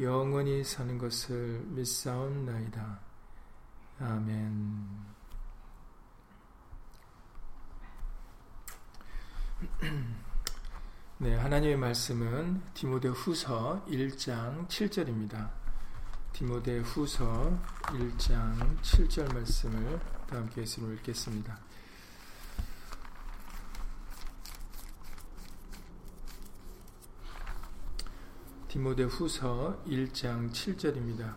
영원히 사는 것을 믿사옵나이다. 아멘. 네, 하나님의 말씀은 디모데 후서 1장 7절입니다. 디모데 후서 1장 7절 말씀을 다 함께 예수로 읽겠습니다. 디모데 후서 1장 7절입니다.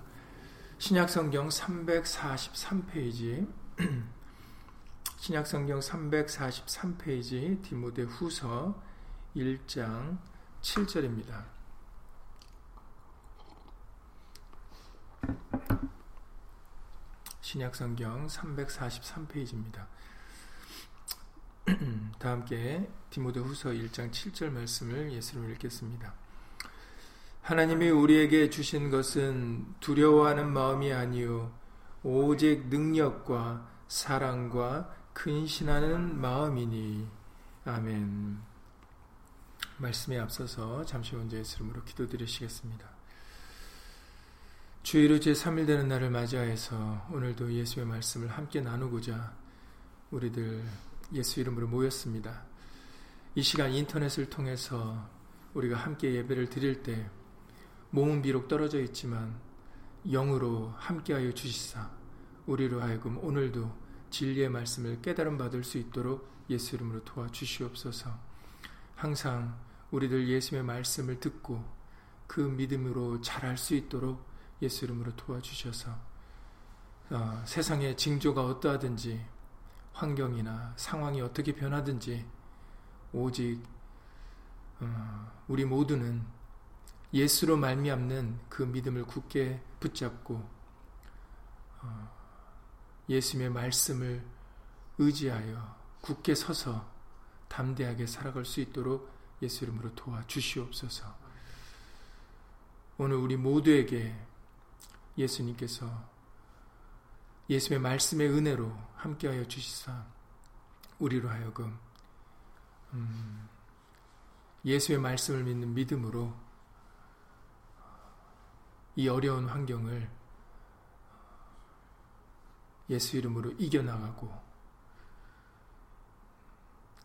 신약성경 343페이지 신약성경 343페이지 디모데 후서 1장 7절입니다. 신약성경 343페이지입니다. 다 함께 디모데 후서 1장 7절 말씀을 예수로 읽겠습니다. 하나님이 우리에게 주신 것은 두려워하는 마음이 아니요 오직 능력과 사랑과 근신하는 마음이니 아멘. 말씀에 앞서서 잠시 먼저 예수님으로 기도드리시겠습니다. 주일로 제3일 되는 날을 맞이하여서 오늘도 예수의 말씀을 함께 나누고자 우리들 예수 이름으로 모였습니다. 이 시간 인터넷을 통해서 우리가 함께 예배를 드릴 때 몸은 비록 떨어져 있지만 영으로 함께하여 주시사 우리로 하여금 오늘도 진리의 말씀을 깨달음 받을 수 있도록 예수 이름으로 도와주시옵소서. 항상 우리들 예수의 말씀을 듣고 그 믿음으로 잘할 수 있도록 예수 이름으로 도와주셔서 어, 세상의 징조가 어떠하든지 환경이나 상황이 어떻게 변하든지 오직 어, 우리 모두는 예수로 말미암는 그 믿음을 굳게 붙잡고 어, 예수님의 말씀을 의지하여 굳게 서서 담대하게 살아갈 수 있도록 예수 이름으로 도와주시옵소서. 오늘 우리 모두에게 예수님께서 예수의 말씀의 은혜로 함께하여 주시사 우리로 하여금 음, 예수의 말씀을 믿는 믿음으로 이 어려운 환경을 예수 이름으로 이겨나가고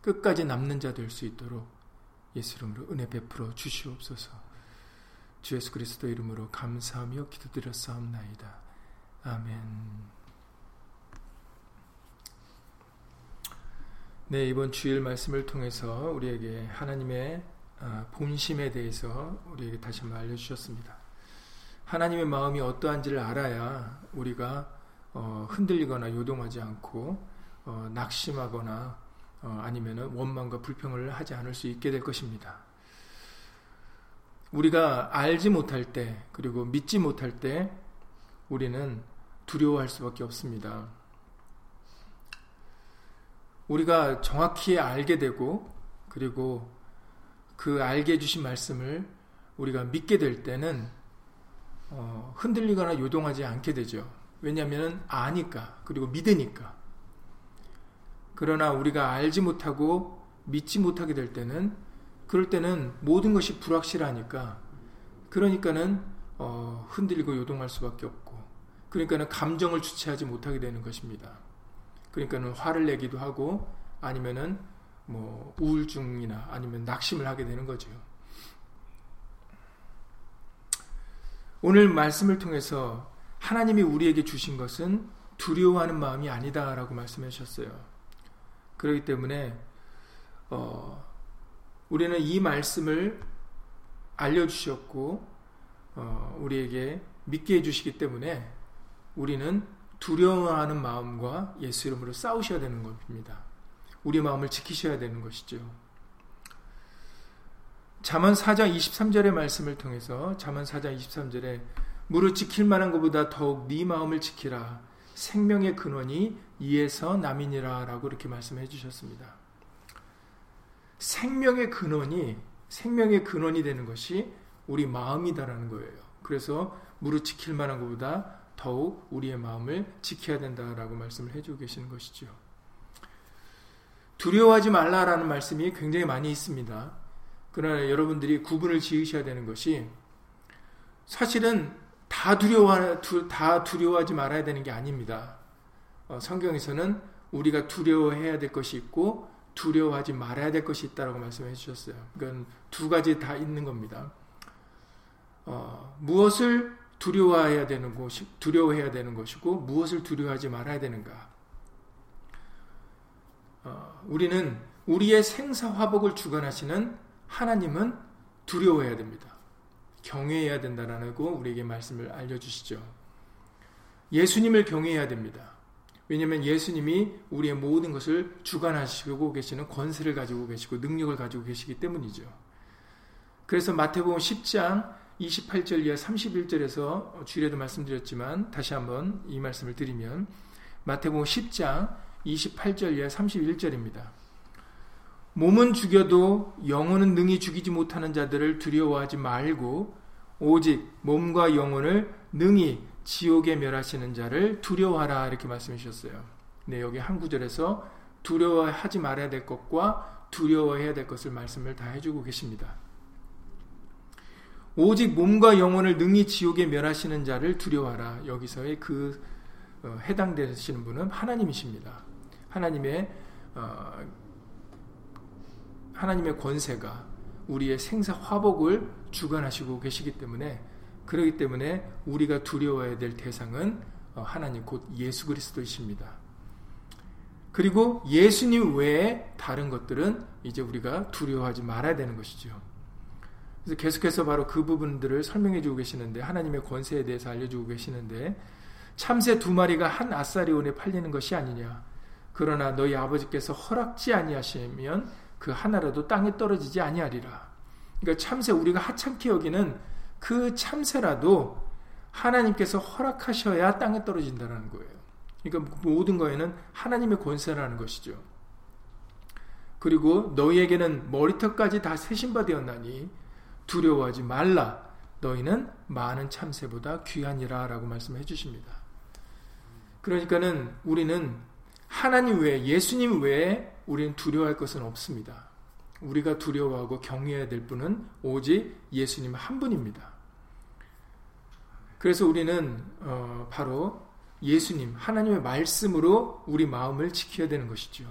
끝까지 남는 자 될 수 있도록 예수 이름으로 은혜 베풀어 주시옵소서. 주 예수 그리스도 이름으로 감사하며 기도드렸사옵나이다. 아멘. 네, 이번 주일 말씀을 통해서 우리에게 하나님의 아, 본심에 대해서 우리에게 다시 한번 알려주셨습니다. 하나님의 마음이 어떠한지를 알아야 우리가 어, 흔들리거나 요동하지 않고 어, 낙심하거나 어, 아니면 원망과 불평을 하지 않을 수 있게 될 것입니다. 우리가 알지 못할 때 그리고 믿지 못할 때 우리는 두려워할 수밖에 없습니다. 우리가 정확히 알게 되고 그리고 그 알게 해주신 말씀을 우리가 믿게 될 때는 어, 흔들리거나 요동하지 않게 되죠. 왜냐하면 아니까 그리고 믿으니까. 그러나 우리가 알지 못하고 믿지 못하게 될 때는 그럴 때는 모든 것이 불확실하니까 그러니까는 어, 흔들리고 요동할 수밖에 없고 그러니까는 감정을 주체하지 못하게 되는 것입니다. 그러니까는 화를 내기도 하고 아니면은 뭐 우울증이나 아니면 낙심을 하게 되는 거죠. 오늘 말씀을 통해서 하나님이 우리에게 주신 것은 두려워하는 마음이 아니다라고 말씀해 주셨어요. 그렇기 때문에 어, 우리는 이 말씀을 알려주셨고 어, 우리에게 믿게 해주시기 때문에 우리는 두려워하는 마음과 예수 이름으로 싸우셔야 되는 겁니다. 우리 마음을 지키셔야 되는 것이죠. 잠언 4장 23절의 말씀을 통해서 잠언 4장 23절에 무릇 지킬 만한 것보다 더욱 네 마음을 지키라 생명의 근원이 이에서 남이니라라고 이렇게 말씀해 주셨습니다. 생명의 근원이 생명의 근원이 되는 것이 우리 마음이다라는 거예요. 그래서 무릇 지킬 만한 것보다 더욱 우리의 마음을 지켜야 된다라고 말씀을 해주고 계시는 것이죠. 두려워하지 말라라는 말씀이 굉장히 많이 있습니다. 그러나 여러분들이 구분을 지으셔야 되는 것이 사실은 다 두려워 다 두려워하지 말아야 되는 게 아닙니다. 어, 성경에서는 우리가 두려워해야 될 것이 있고 두려워하지 말아야 될 것이 있다라고 말씀해 주셨어요. 그건 두 가지 다 있는 겁니다. 어, 무엇을 두려워해야 되는 것이 두려워해야 되는 것이고 무엇을 두려워하지 말아야 되는가? 어, 우리는 우리의 생사화복을 주관하시는 하나님은 두려워해야 됩니다. 경외해야 된다라고 우리에게 말씀을 알려주시죠. 예수님을 경외해야 됩니다. 왜냐하면 예수님이 우리의 모든 것을 주관하시고 계시는 권세를 가지고 계시고 능력을 가지고 계시기 때문이죠. 그래서 마태복음 10장 28절 이하 31절에서 주일에도 말씀드렸지만 다시 한번 이 말씀을 드리면 마태복음 10장 28절 이하 31절입니다. 몸은 죽여도 영혼은 능히 죽이지 못하는 자들을 두려워하지 말고 오직 몸과 영혼을 능히 지옥에 멸하시는 자를 두려워하라 이렇게 말씀해 주셨어요. 네, 여기 한 구절에서 두려워하지 말아야 될 것과 두려워해야 될 것을 말씀을 다 해주고 계십니다. 오직 몸과 영혼을 능히 지옥에 멸하시는 자를 두려워하라. 여기서의 그 어, 해당되시는 분은 하나님이십니다. 하나님의 어, 하나님의 권세가 우리의 생사 화복을 주관하시고 계시기 때문에 그러기 때문에 우리가 두려워해야 될 대상은 어, 하나님 곧 예수 그리스도이십니다. 그리고 예수님 외에 다른 것들은 이제 우리가 두려워하지 말아야 되는 것이죠. 그래서 계속해서 바로 그 부분들을 설명해 주고 계시는데 하나님의 권세에 대해서 알려주고 계시는데 참새 두 마리가 한 아사리온에 팔리는 것이 아니냐. 그러나 너희 아버지께서 허락지 아니하시면 그 하나라도 땅에 떨어지지 아니하리라. 그러니까 참새 우리가 하찮게 여기는 그 참새라도 하나님께서 허락하셔야 땅에 떨어진다는 거예요. 그러니까 모든 거에는 하나님의 권세라는 것이죠. 그리고 너희에게는 머리털까지 다 세신바 되었나니 두려워하지 말라. 너희는 많은 참새보다 귀하니라 라고 말씀해 주십니다. 그러니까는 우리는 하나님 외에 예수님 외에 우리는 두려워할 것은 없습니다. 우리가 두려워하고 경외해야 될 분은 오직 예수님 한 분입니다. 그래서 우리는 어, 바로 예수님 하나님의 말씀으로 우리 마음을 지켜야 되는 것이죠.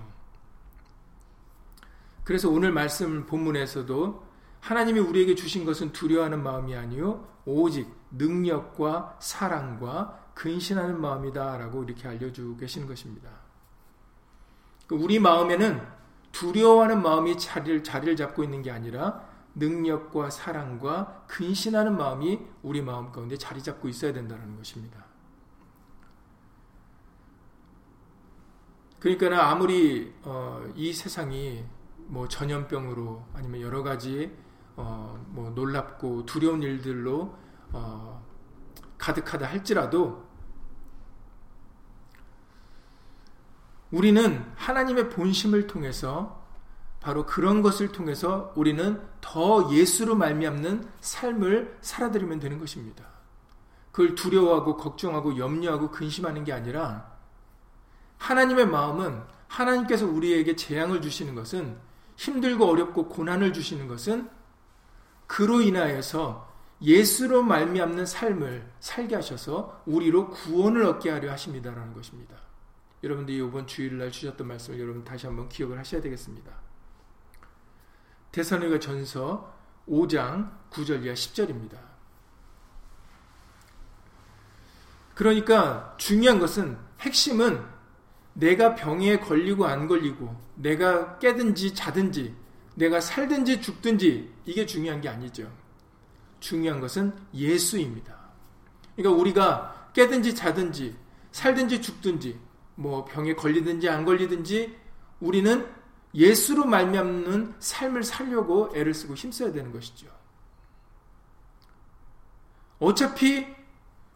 그래서 오늘 말씀 본문에서도 하나님이 우리에게 주신 것은 두려워하는 마음이 아니요 오직 능력과 사랑과 근신하는 마음이다라고 이렇게 알려주고 계시는 것입니다. 그 우리 마음에는 두려워하는 마음이 자리를, 자리를 잡고 있는 게 아니라 능력과 사랑과 근신하는 마음이 우리 마음 가운데 자리 잡고 있어야 된다는 것입니다. 그러니까 아무리 어, 이 세상이 뭐 전염병으로 아니면 여러 가지 어, 뭐 놀랍고 두려운 일들로 어, 가득하다 할지라도 우리는 하나님의 본심을 통해서 바로 그런 것을 통해서 우리는 더 예수로 말미암는 삶을 살아들이면 되는 것입니다. 그걸 두려워하고 걱정하고 염려하고 근심하는 게 아니라 하나님의 마음은 하나님께서 우리에게 재앙을 주시는 것은 힘들고 어렵고 고난을 주시는 것은 그로 인하여서 예수로 말미암는 삶을 살게 하셔서 우리로 구원을 얻게 하려 하십니다라는 것입니다. 여러분들이 이번 주일날 주셨던 말씀을 여러분 다시 한번 기억을 하셔야 되겠습니다. 대선의가 전서 5장 9절 이하 10절입니다. 그러니까 중요한 것은 핵심은 내가 병에 걸리고 안 걸리고 내가 깨든지 자든지 내가 살든지 죽든지 이게 중요한 게 아니죠. 중요한 것은 예수입니다. 그러니까 우리가 깨든지 자든지 살든지 죽든지 뭐 병에 걸리든지 안 걸리든지 우리는 예수로 말미암는 삶을 살려고 애를 쓰고 힘써야 되는 것이죠. 어차피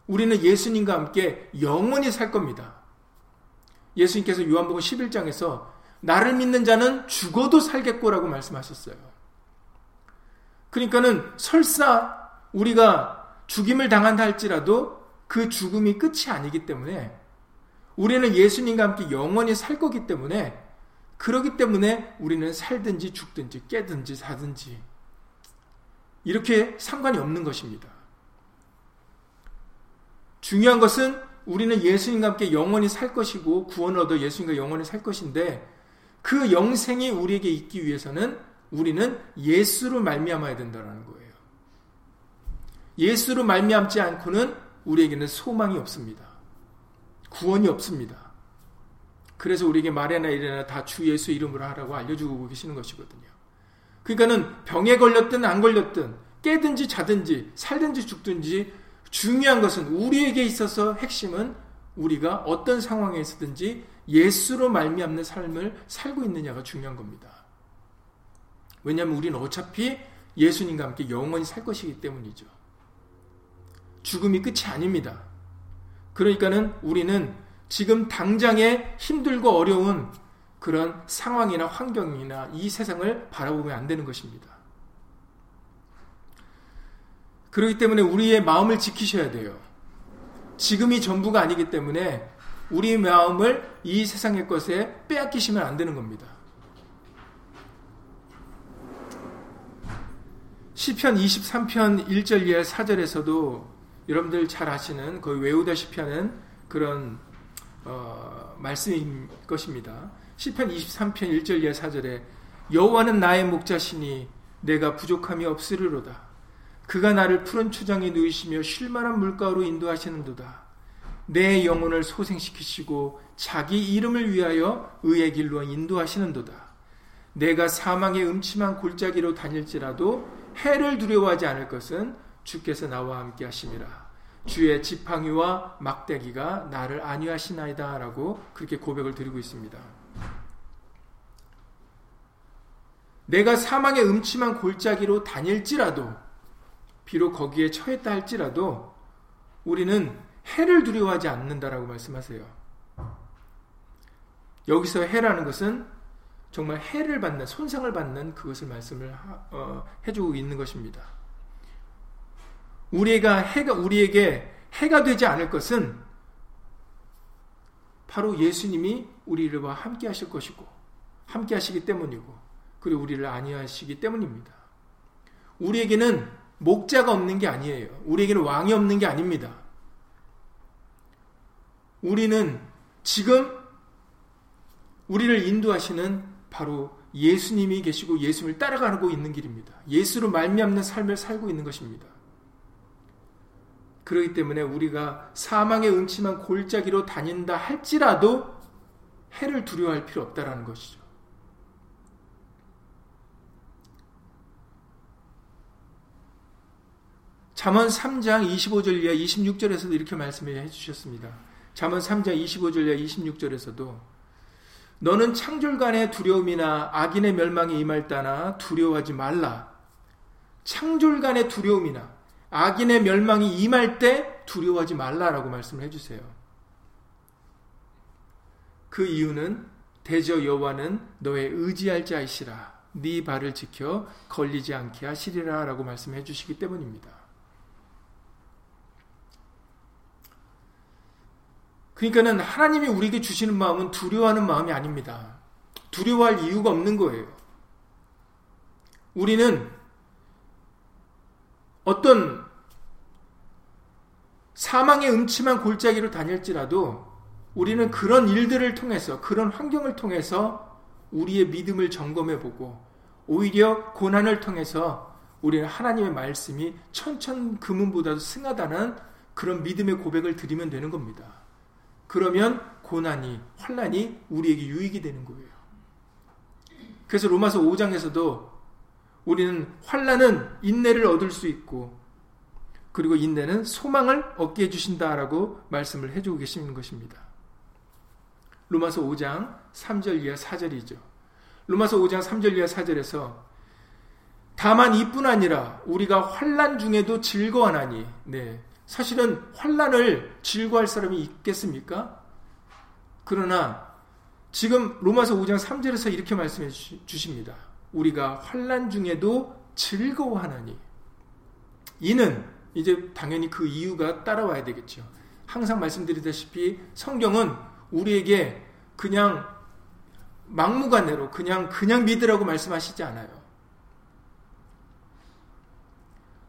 우리는 예수님과 함께 영원히 살 겁니다. 예수님께서 요한복음 11장에서 나를 믿는 자는 죽어도 살겠고라고 말씀하셨어요. 그러니까는 설사 우리가 죽임을 당한다 할지라도 그 죽음이 끝이 아니기 때문에 우리는 예수님과 함께 영원히 살 거기 때문에 그러기 때문에 우리는 살든지 죽든지 깨든지 사든지 이렇게 상관이 없는 것입니다. 중요한 것은 우리는 예수님과 함께 영원히 살 것이고 구원을 얻어 예수님과 영원히 살 것인데 그 영생이 우리에게 있기 위해서는 우리는 예수로 말미암아야 된다는 거예요. 예수로 말미암지 않고는 우리에게는 소망이 없습니다. 구원이 없습니다. 그래서 우리에게 말해나 이래나 다 주 예수 이름으로 하라고 알려주고 계시는 것이거든요. 그러니까는 병에 걸렸든 안 걸렸든 깨든지 자든지 살든지 죽든지 중요한 것은 우리에게 있어서 핵심은 우리가 어떤 상황에 있든지 예수로 말미암는 삶을 살고 있느냐가 중요한 겁니다. 왜냐하면 우리는 어차피 예수님과 함께 영원히 살 것이기 때문이죠. 죽음이 끝이 아닙니다. 그러니까는 우리는 지금 당장에 힘들고 어려운 그런 상황이나 환경이나 이 세상을 바라보면 안 되는 것입니다. 그렇기 때문에 우리의 마음을 지키셔야 돼요. 지금이 전부가 아니기 때문에 우리 마음을 이 세상의 것에 빼앗기시면 안 되는 겁니다. 시편 23편 1절 이하 4절에서도 여러분들 잘 아시는 거의 외우다시피 하는 그런 어, 말씀인 것입니다. 시편 23편 1절 이하 4절에 여호와는 나의 목자시니 내가 부족함이 없으리로다. 그가 나를 푸른 초장에 누이시며 쉴만한 물가로 인도하시는도다. 내 영혼을 소생시키시고 자기 이름을 위하여 의의 길로 인도하시는도다. 내가 사망의 음침한 골짜기로 다닐지라도 해를 두려워하지 않을 것은 주께서 나와 함께 하심이라. 주의 지팡이와 막대기가 나를 안위하시나이다 라고 그렇게 고백을 드리고 있습니다. 내가 사망의 음침한 골짜기로 다닐지라도 비록 거기에 처했다 할지라도 우리는 해를 두려워하지 않는다라고 말씀하세요. 여기서 해라는 것은 정말 해를 받는 손상을 받는 그것을 말씀을 어, 해주고 있는 것입니다. 우리가 해가 우리에게 해가 되지 않을 것은 바로 예수님이 우리와 함께 하실 것이고 함께 하시기 때문이고 그리고 우리를 안위하시기 때문입니다. 우리에게는 목자가 없는 게 아니에요. 우리에게는 왕이 없는 게 아닙니다. 우리는 지금 우리를 인도하시는 바로 예수님이 계시고 예수님을 따라가고 있는 길입니다. 예수로 말미암는 삶을 살고 있는 것입니다. 그렇기 때문에 우리가 사망의 음침한 골짜기로 다닌다 할지라도 해를 두려워할 필요 없다라는 것이죠. 잠언 3장 25절 이하 26절에서도 이렇게 말씀해 주셨습니다. 잠언 3장 25절 이하 26절에서도 너는 창졸간의 두려움이나 악인의 멸망이 임할 따나 두려워하지 말라. 창졸간의 두려움이나 악인의 멸망이 임할 때 두려워하지 말라라고 말씀을 해주세요. 그 이유는 대저 여호와는 너의 의지할 자이시라. 네 발을 지켜 걸리지 않게 하시리라라고 말씀해 주시기 때문입니다. 그러니까는 하나님이 우리에게 주시는 마음은 두려워하는 마음이 아닙니다. 두려워할 이유가 없는 거예요. 우리는 어떤 사망의 음침한 골짜기로 다닐지라도 우리는 그런 일들을 통해서 그런 환경을 통해서 우리의 믿음을 점검해 보고 오히려 고난을 통해서 우리는 하나님의 말씀이 천천 금은보다도 승하다는 그런 믿음의 고백을 드리면 되는 겁니다. 그러면 고난이 환란이 우리에게 유익이 되는 거예요. 그래서 로마서 5장에서도 우리는 환란은 인내를 얻을 수 있고 그리고 인내는 소망을 얻게 해 주신다라고 말씀을 해 주고 계시는 것입니다. 로마서 5장 3절 이하 4절이죠. 로마서 5장 3절 이하 4절에서 다만 이뿐 아니라 우리가 환란 중에도 즐거워하니 네. 사실은 환란을 즐거워할 사람이 있겠습니까? 그러나 지금 로마서 5장 3절에서 이렇게 말씀해 주십니다. 우리가 환란 중에도 즐거워하나니 이는 이제 당연히 그 이유가 따라와야 되겠죠. 항상 말씀드리다시피 성경은 우리에게 그냥 막무가내로 그냥 그냥 믿으라고 말씀하시지 않아요.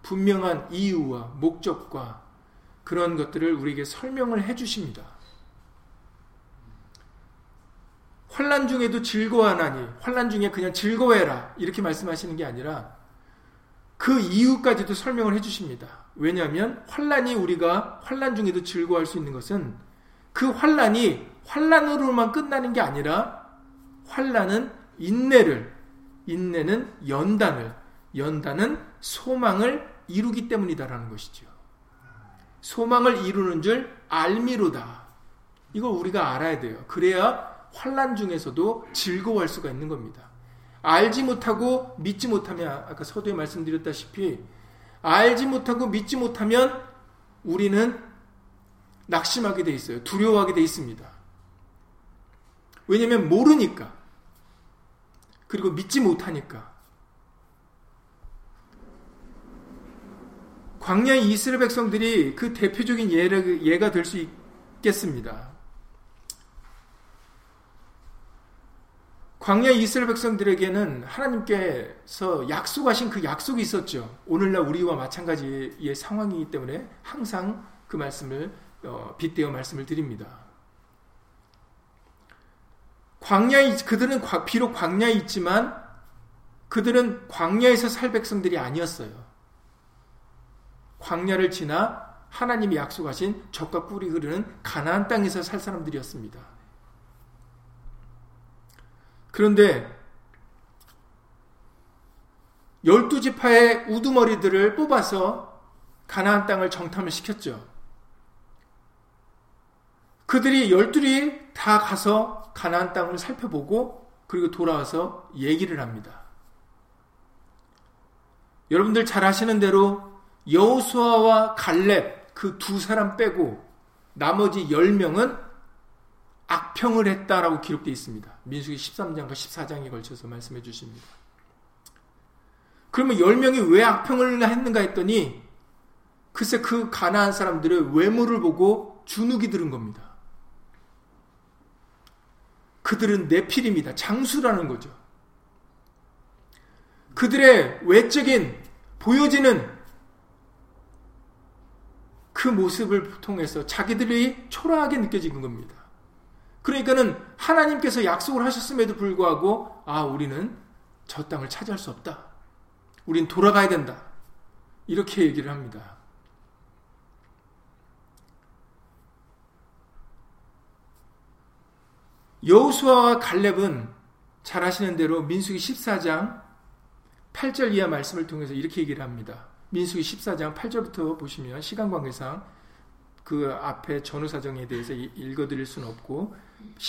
분명한 이유와 목적과 그런 것들을 우리에게 설명을 해 주십니다. 환란 중에도 즐거워하나니 환란 중에 그냥 즐거워해라 이렇게 말씀하시는 게 아니라 그 이유까지도 설명을 해 주십니다. 왜냐하면 환란이 우리가 환란 중에도 즐거워할 수 있는 것은 그 환란이 환란으로만 끝나는 게 아니라 환란은 인내를 인내는 연단을 연단은 소망을 이루기 때문이다라는 것이죠. 소망을 이루는 줄 알미로다. 이걸 우리가 알아야 돼요. 그래야 환란 중에서도 즐거워할 수가 있는 겁니다. 알지 못하고 믿지 못하면 아까 서두에 말씀드렸다시피 알지 못하고 믿지 못하면 우리는 낙심하게 돼 있어요. 두려워하게 돼 있습니다. 왜냐면 모르니까. 그리고 믿지 못하니까. 광야의 이스라엘 백성들이 그 대표적인 예가 될 수 있겠습니다. 광야 이스라엘 백성들에게는 하나님께서 약속하신 그 약속이 있었죠. 오늘날 우리와 마찬가지의 상황이기 때문에 항상 그 말씀을 어, 빗대어 말씀을 드립니다. 광야에 그들은 비록 광야에 있지만 그들은 광야에서 살 백성들이 아니었어요. 광야를 지나 하나님이 약속하신 적과 꿀이 흐르는 가나안 땅에서 살 사람들이었습니다. 그런데 열두 지파의 우두머리들을 뽑아서 가나안 땅을 정탐을 시켰죠. 그들이 열둘이 다 가서 가나안 땅을 살펴보고 그리고 돌아와서 얘기를 합니다. 여러분들 잘 아시는 대로 여호수아와 갈렙 그 두 사람 빼고 나머지 10명은 악평을 했다라고 기록되어 있습니다. 민수기 13장과 14장에 걸쳐서 말씀해 주십니다. 그러면 10명이 왜 악평을 했는가 했더니 글쎄 그 가나안 사람들의 외모를 보고 주눅이 들은 겁니다. 그들은 내필입니다. 장수라는 거죠. 그들의 외적인 보여지는 그 모습을 통해서 자기들이 초라하게 느껴지는 겁니다. 그러니까는 하나님께서 약속을 하셨음에도 불구하고 아 우리는 저 땅을 차지할 수 없다. 우린 돌아가야 된다. 이렇게 얘기를 합니다. 여호수아와 갈렙은 잘 아시는 대로 민수기 14장 8절 이하 말씀을 통해서 이렇게 얘기를 합니다. 민수기 14장 8절부터 보시면 시간 관계상 그 앞에 전후 사정에 대해서 읽어드릴 수는 없고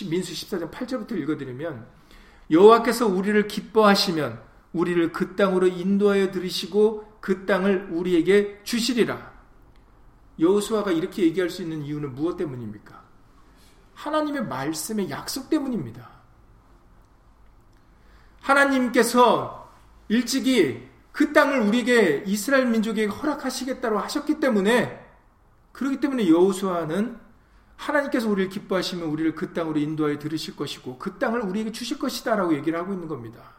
민수 14장 8절부터 읽어드리면 여호와께서 우리를 기뻐하시면 우리를 그 땅으로 인도하여 들이시고 그 땅을 우리에게 주시리라. 여호수아가 이렇게 얘기할 수 있는 이유는 무엇 때문입니까? 하나님의 말씀의 약속 때문입니다. 하나님께서 일찍이 그 땅을 우리에게 이스라엘 민족에게 허락하시겠다고 하셨기 때문에 그렇기 때문에 여호수아는 하나님께서 우리를 기뻐하시면 우리를 그 땅으로 인도하여 들으실 것이고 그 땅을 우리에게 주실 것이다라고 얘기를 하고 있는 겁니다.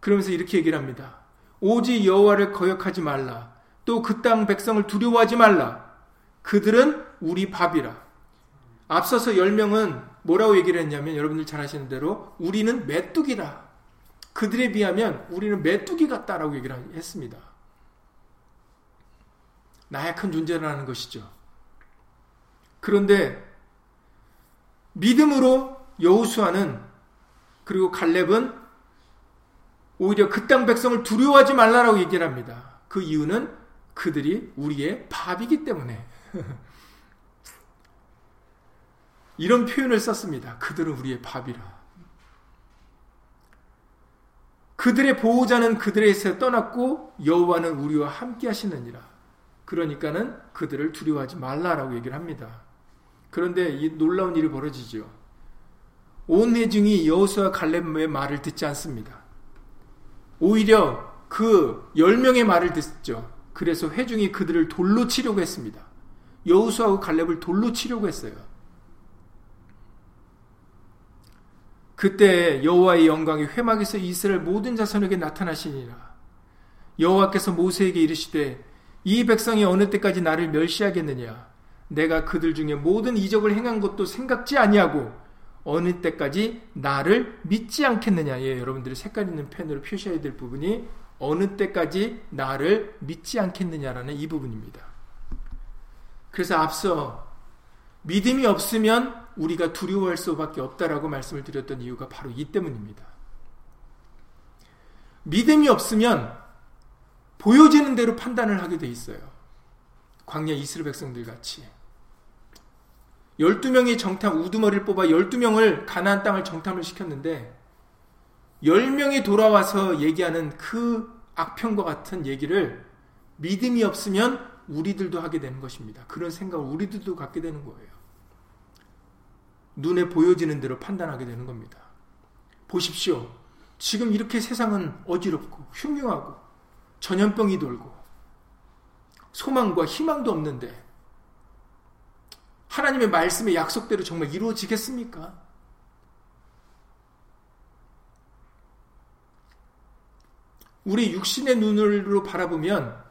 그러면서 이렇게 얘기를 합니다. 오직 여호와를 거역하지 말라. 또 그 땅 백성을 두려워하지 말라. 그들은 우리 밥이라. 앞서서 10명은 뭐라고 얘기를 했냐면 여러분들 잘 아시는 대로 우리는 메뚜기다. 그들에 비하면 우리는 메뚜기 같다라고 얘기를 했습니다. 나약한 존재라는 것이죠. 그런데 믿음으로 여우수아는 그리고 갈렙은 오히려 그 땅 백성을 두려워하지 말라라고 얘기를 합니다. 그 이유는 그들이 우리의 밥이기 때문에 이런 표현을 썼습니다. 그들은 우리의 밥이라. 그들의 보호자는 그들에서 떠났고 여호와는 우리와 함께 하시느니라. 그러니까는 그들을 두려워하지 말라라고 얘기를 합니다. 그런데 이 놀라운 일이 벌어지죠. 온 회중이 여호수아 갈렙의 말을 듣지 않습니다. 오히려 그 10명의 말을 듣죠. 그래서 회중이 그들을 돌로 치려고 했습니다. 여호수아와 갈렙을 돌로 치려고 했어요. 그때 여호와의 영광이 회막에서 이스라엘 모든 자손에게 나타나시니라. 여호와께서 모세에게 이르시되 이 백성이 어느 때까지 나를 멸시하겠느냐? 내가 그들 중에 모든 이적을 행한 것도 생각지 아니하고 어느 때까지 나를 믿지 않겠느냐? 예, 여러분들이 색깔 있는 펜으로 표시해야 될 부분이 어느 때까지 나를 믿지 않겠느냐라는 이 부분입니다. 그래서 앞서 믿음이 없으면 우리가 두려워할 수밖에 없다라고 말씀을 드렸던 이유가 바로 이 때문입니다. 믿음이 없으면 보여지는 대로 판단을 하게 돼 있어요. 광야 이스라엘 백성들 같이. 12명이 정탐 우두머리를 뽑아 12명을 가나안 땅을 정탐을 시켰는데 10명이 돌아와서 얘기하는 그 악평과 같은 얘기를 믿음이 없으면 우리들도 하게 되는 것입니다. 그런 생각을 우리들도 갖게 되는 거예요. 눈에 보여지는 대로 판단하게 되는 겁니다. 보십시오. 지금 이렇게 세상은 어지럽고 흉흉하고 전염병이 돌고 소망과 희망도 없는데 하나님의 말씀의 약속대로 정말 이루어지겠습니까? 우리 육신의 눈으로 바라보면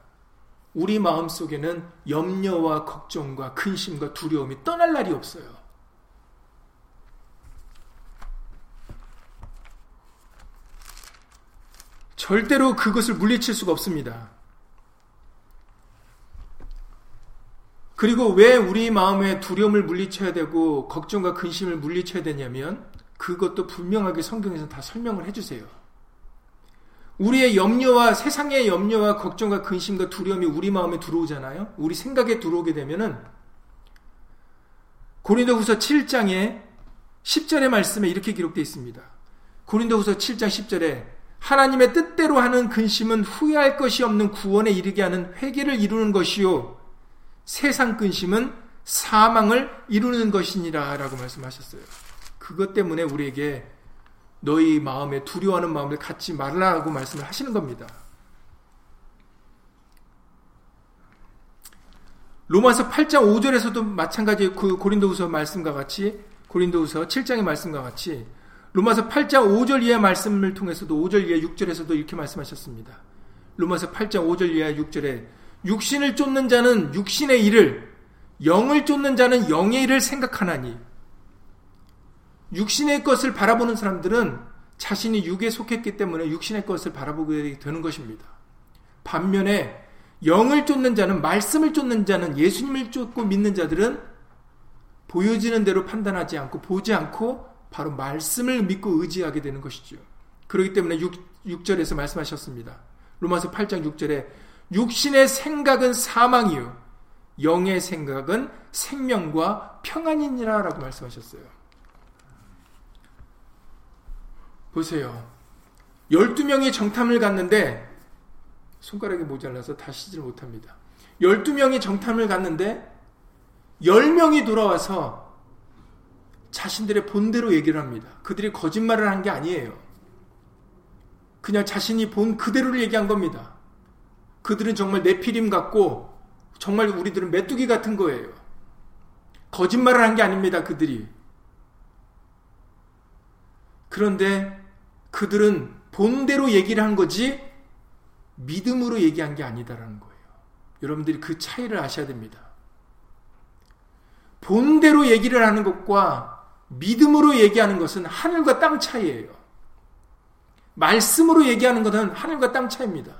우리 마음 속에는 염려와 걱정과 근심과 두려움이 떠날 날이 없어요. 절대로 그것을 물리칠 수가 없습니다. 그리고 왜 우리 마음에 두려움을 물리쳐야 되고 걱정과 근심을 물리쳐야 되냐면 그것도 분명하게 성경에서 다 설명을 해주세요. 우리의 염려와 세상의 염려와 걱정과 근심과 두려움이 우리 마음에 들어오잖아요. 우리 생각에 들어오게 되면은 고린도후서 7장에 10절의 말씀에 이렇게 기록되어 있습니다. 고린도후서 7장 10절에 하나님의 뜻대로 하는 근심은 후회할 것이 없는 구원에 이르게 하는 회개를 이루는 것이요. 세상 근심은 사망을 이루는 것이니라 라고 말씀하셨어요. 그것 때문에 우리에게 너희 마음에 두려워하는 마음을 갖지 말라고 말씀을 하시는 겁니다. 로마서 8장 5절에서도 마찬가지 그 고린도후서 말씀과 같이 고린도후서 7장의 말씀과 같이 로마서 8장 5절 이하 말씀을 통해서도 5절 이하 6절에서도 이렇게 말씀하셨습니다. 로마서 8장 5절 이하 6절에 육신을 쫓는 자는 육신의 일을 영을 쫓는 자는 영의 일을 생각하나니 육신의 것을 바라보는 사람들은 자신이 육에 속했기 때문에 육신의 것을 바라보게 되는 것입니다. 반면에 영을 쫓는 자는 말씀을 쫓는 자는 예수님을 쫓고 믿는 자들은 보여지는 대로 판단하지 않고 보지 않고 바로 말씀을 믿고 의지하게 되는 것이죠. 그렇기 때문에 6, 절에서 말씀하셨습니다. 로마서 8장 6절에 육신의 생각은 사망이요 영의 생각은 생명과 평안이니라 라고 말씀하셨어요. 보세요. 12명이 정탐을 갔는데 손가락이 모자라서 다시질 못합니다. 12명이 정탐을 갔는데 10명이 돌아와서 자신들의 본대로 얘기를 합니다. 그들이 거짓말을 한 게 아니에요. 그냥 자신이 본 그대로를 얘기한 겁니다. 그들은 정말 내피림 같고 정말 우리들은 메뚜기 같은 거예요. 거짓말을 한 게 아닙니다. 그들이. 그런데 그들은 본대로 얘기를 한 거지 믿음으로 얘기한 게 아니다라는 거예요. 여러분들이 그 차이를 아셔야 됩니다. 본대로 얘기를 하는 것과 믿음으로 얘기하는 것은 하늘과 땅 차이예요. 말씀으로 얘기하는 것은 하늘과 땅 차이입니다.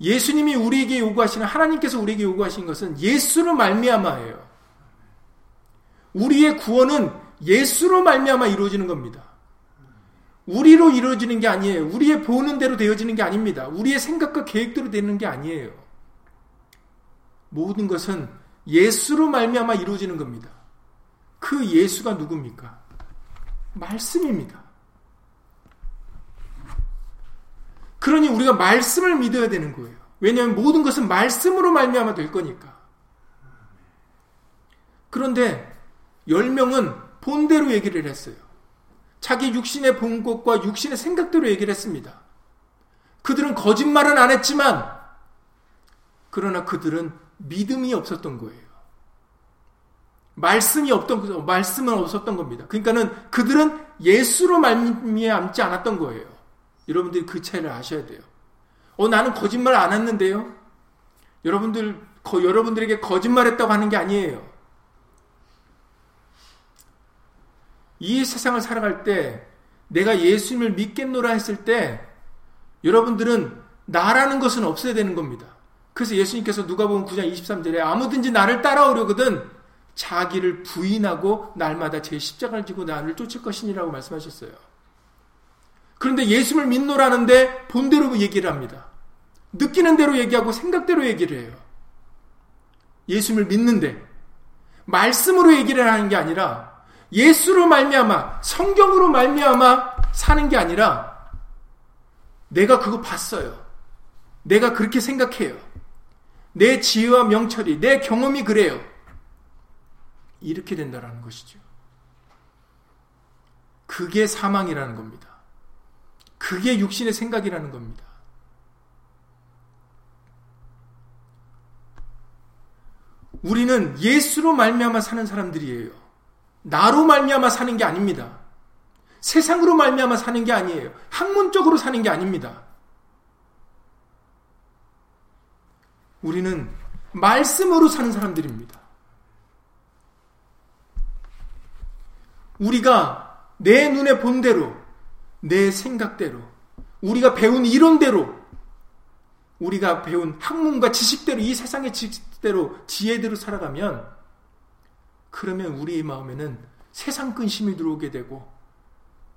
예수님이 우리에게 요구하시는 하나님께서 우리에게 요구하신 것은 예수로 말미암아예요. 우리의 구원은 예수로 말미암아 이루어지는 겁니다. 우리로 이루어지는 게 아니에요. 우리의 보는 대로 되어지는 게 아닙니다. 우리의 생각과 계획대로 되는 게 아니에요. 모든 것은 예수로 말미암아 이루어지는 겁니다. 그 예수가 누굽니까? 말씀입니다. 그러니 우리가 말씀을 믿어야 되는 거예요. 왜냐하면 모든 것은 말씀으로 말미암아 될 거니까. 그런데 열 명은 본대로 얘기를 했어요. 자기 육신의 본 것과 육신의 생각대로 얘기를 했습니다. 그들은 거짓말은 안 했지만 그러나 그들은 믿음이 없었던 거예요. 말씀이 없던 말씀은 없었던 겁니다. 그러니까는 그들은 예수로 말미암지 않았던 거예요. 여러분들이 그 차이를 아셔야 돼요. 어 나는 거짓말 안 했는데요. 여러분들 거, 여러분들에게 거짓말했다고 하는 게 아니에요. 이 세상을 살아갈 때 내가 예수님을 믿겠노라 했을 때 여러분들은 나라는 것은 없어야 되는 겁니다. 그래서 예수님께서 누가 보면 9장 23절에 아무든지 나를 따라오려거든 자기를 부인하고 날마다 제 십자가를 지고 나를 쫓을 것이니라고 말씀하셨어요. 그런데 예수님을 믿노라는데 본대로 얘기를 합니다. 느끼는 대로 얘기하고 생각대로 얘기를 해요. 예수님을 믿는데 말씀으로 얘기를 하는 게 아니라 예수로 말미암아 성경으로 말미암아 사는 게 아니라 내가 그거 봤어요. 내가 그렇게 생각해요. 내 지혜와 명철이 내 경험이 그래요. 이렇게 된다라는 것이죠. 그게 사망이라는 겁니다. 그게 육신의 생각이라는 겁니다. 우리는 예수로 말미암아 사는 사람들이에요. 나로 말미암아 사는 게 아닙니다. 세상으로 말미암아 사는 게 아니에요. 학문적으로 사는 게 아닙니다. 우리는 말씀으로 사는 사람들입니다. 우리가 내 눈에 본 대로, 내 생각대로, 우리가 배운 이론대로, 우리가 배운 학문과 지식대로, 이 세상의 지식대로, 지혜대로 살아가면 그러면 우리의 마음에는 세상 근심이 들어오게 되고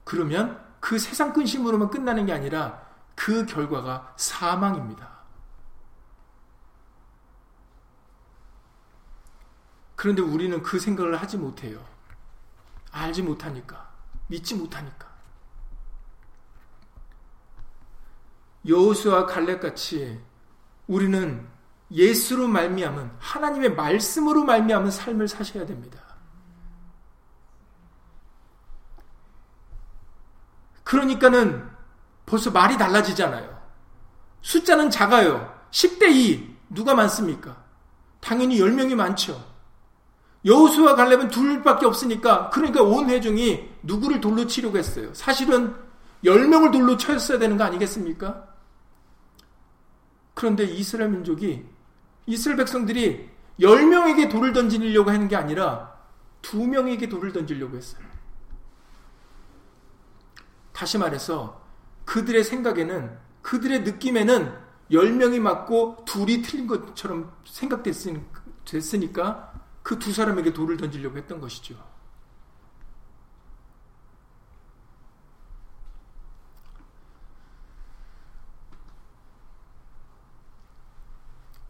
그러면 그 세상 근심으로만 끝나는 게 아니라 그 결과가 사망입니다. 그런데 우리는 그 생각을 하지 못해요. 알지 못하니까. 믿지 못하니까. 여호수와 갈렙같이 우리는 예수로 말미암은 하나님의 말씀으로 말미암은 삶을 사셔야 됩니다. 그러니까는 벌써 말이 달라지잖아요. 숫자는 작아요. 10대 2 누가 많습니까? 당연히 10명이 많죠. 여호수와 갈렙은 둘밖에 없으니까 그러니까 온 회중이 누구를 돌로 치려고 했어요. 사실은 10명을 돌로 쳤어야 되는 거 아니겠습니까? 그런데 이스라엘 민족이 이스라엘 백성들이 10명에게 돌을 던지려고 하는 게 아니라 2명에게 돌을 던지려고 했어요. 다시 말해서 그들의 생각에는 그들의 느낌에는 10명이 맞고 둘이 틀린 것처럼 생각됐으니까 그 두 사람에게 돌을 던지려고 했던 것이죠.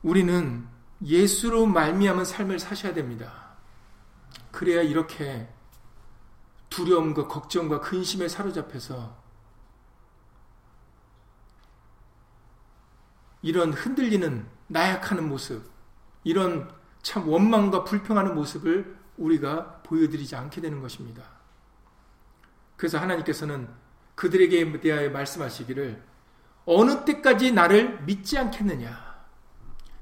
우리는 예수로 말미암은 삶을 사셔야 됩니다. 그래야 이렇게 두려움과 걱정과 근심에 사로잡혀서 이런 흔들리는 나약하는 모습, 이런 참 원망과 불평하는 모습을 우리가 보여드리지 않게 되는 것입니다. 그래서 하나님께서는 그들에게 대하여 말씀하시기를 어느 때까지 나를 믿지 않겠느냐?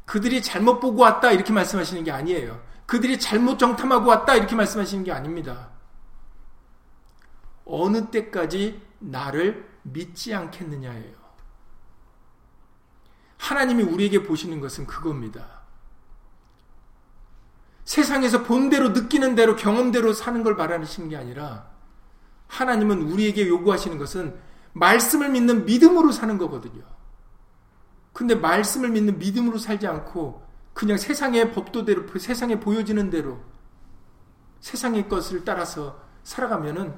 그들이 잘못 보고 왔다 이렇게 말씀하시는 게 아니에요. 그들이 잘못 정탐하고 왔다 이렇게 말씀하시는 게 아닙니다. 어느 때까지 나를 믿지 않겠느냐예요. 하나님이 우리에게 보시는 것은 그겁니다. 세상에서 본대로 느끼는 대로 경험대로 사는 걸 바라시는 게 아니라 하나님은 우리에게 요구하시는 것은 말씀을 믿는 믿음으로 사는 거거든요. 근데 말씀을 믿는 믿음으로 살지 않고 그냥 세상의 법도대로 세상에 보여지는 대로 세상의 것을 따라서 살아가면은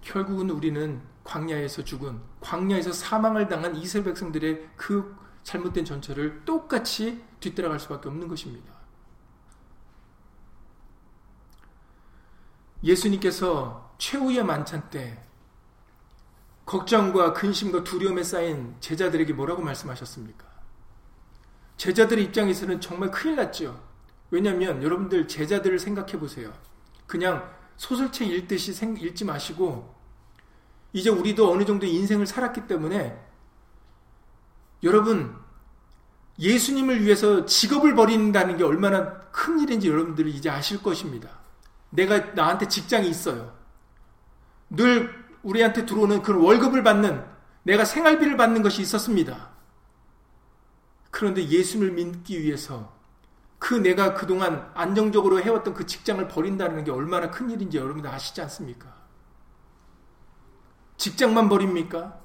결국은 우리는 광야에서 죽은 광야에서 사망을 당한 이스라엘 백성들의 그 잘못된 전철을 똑같이 뒤따라갈 수밖에 없는 것입니다. 예수님께서 최후의 만찬 때 걱정과 근심과 두려움에 쌓인 제자들에게 뭐라고 말씀하셨습니까? 제자들의 입장에서는 정말 큰일 났죠. 왜냐하면 여러분들 제자들을 생각해 보세요. 그냥 소설책 읽듯이 읽지 마시고 이제 우리도 어느 정도 인생을 살았기 때문에 여러분 예수님을 위해서 직업을 버린다는 게 얼마나 큰 일인지 여러분들이 이제 아실 것입니다. 내가 나한테 직장이 있어요. 늘 우리한테 들어오는 그런 월급을 받는 내가 생활비를 받는 것이 있었습니다. 그런데 예수를 믿기 위해서 그 내가 그동안 안정적으로 해왔던 그 직장을 버린다는 게 얼마나 큰 일인지 여러분들 아시지 않습니까? 직장만 버립니까?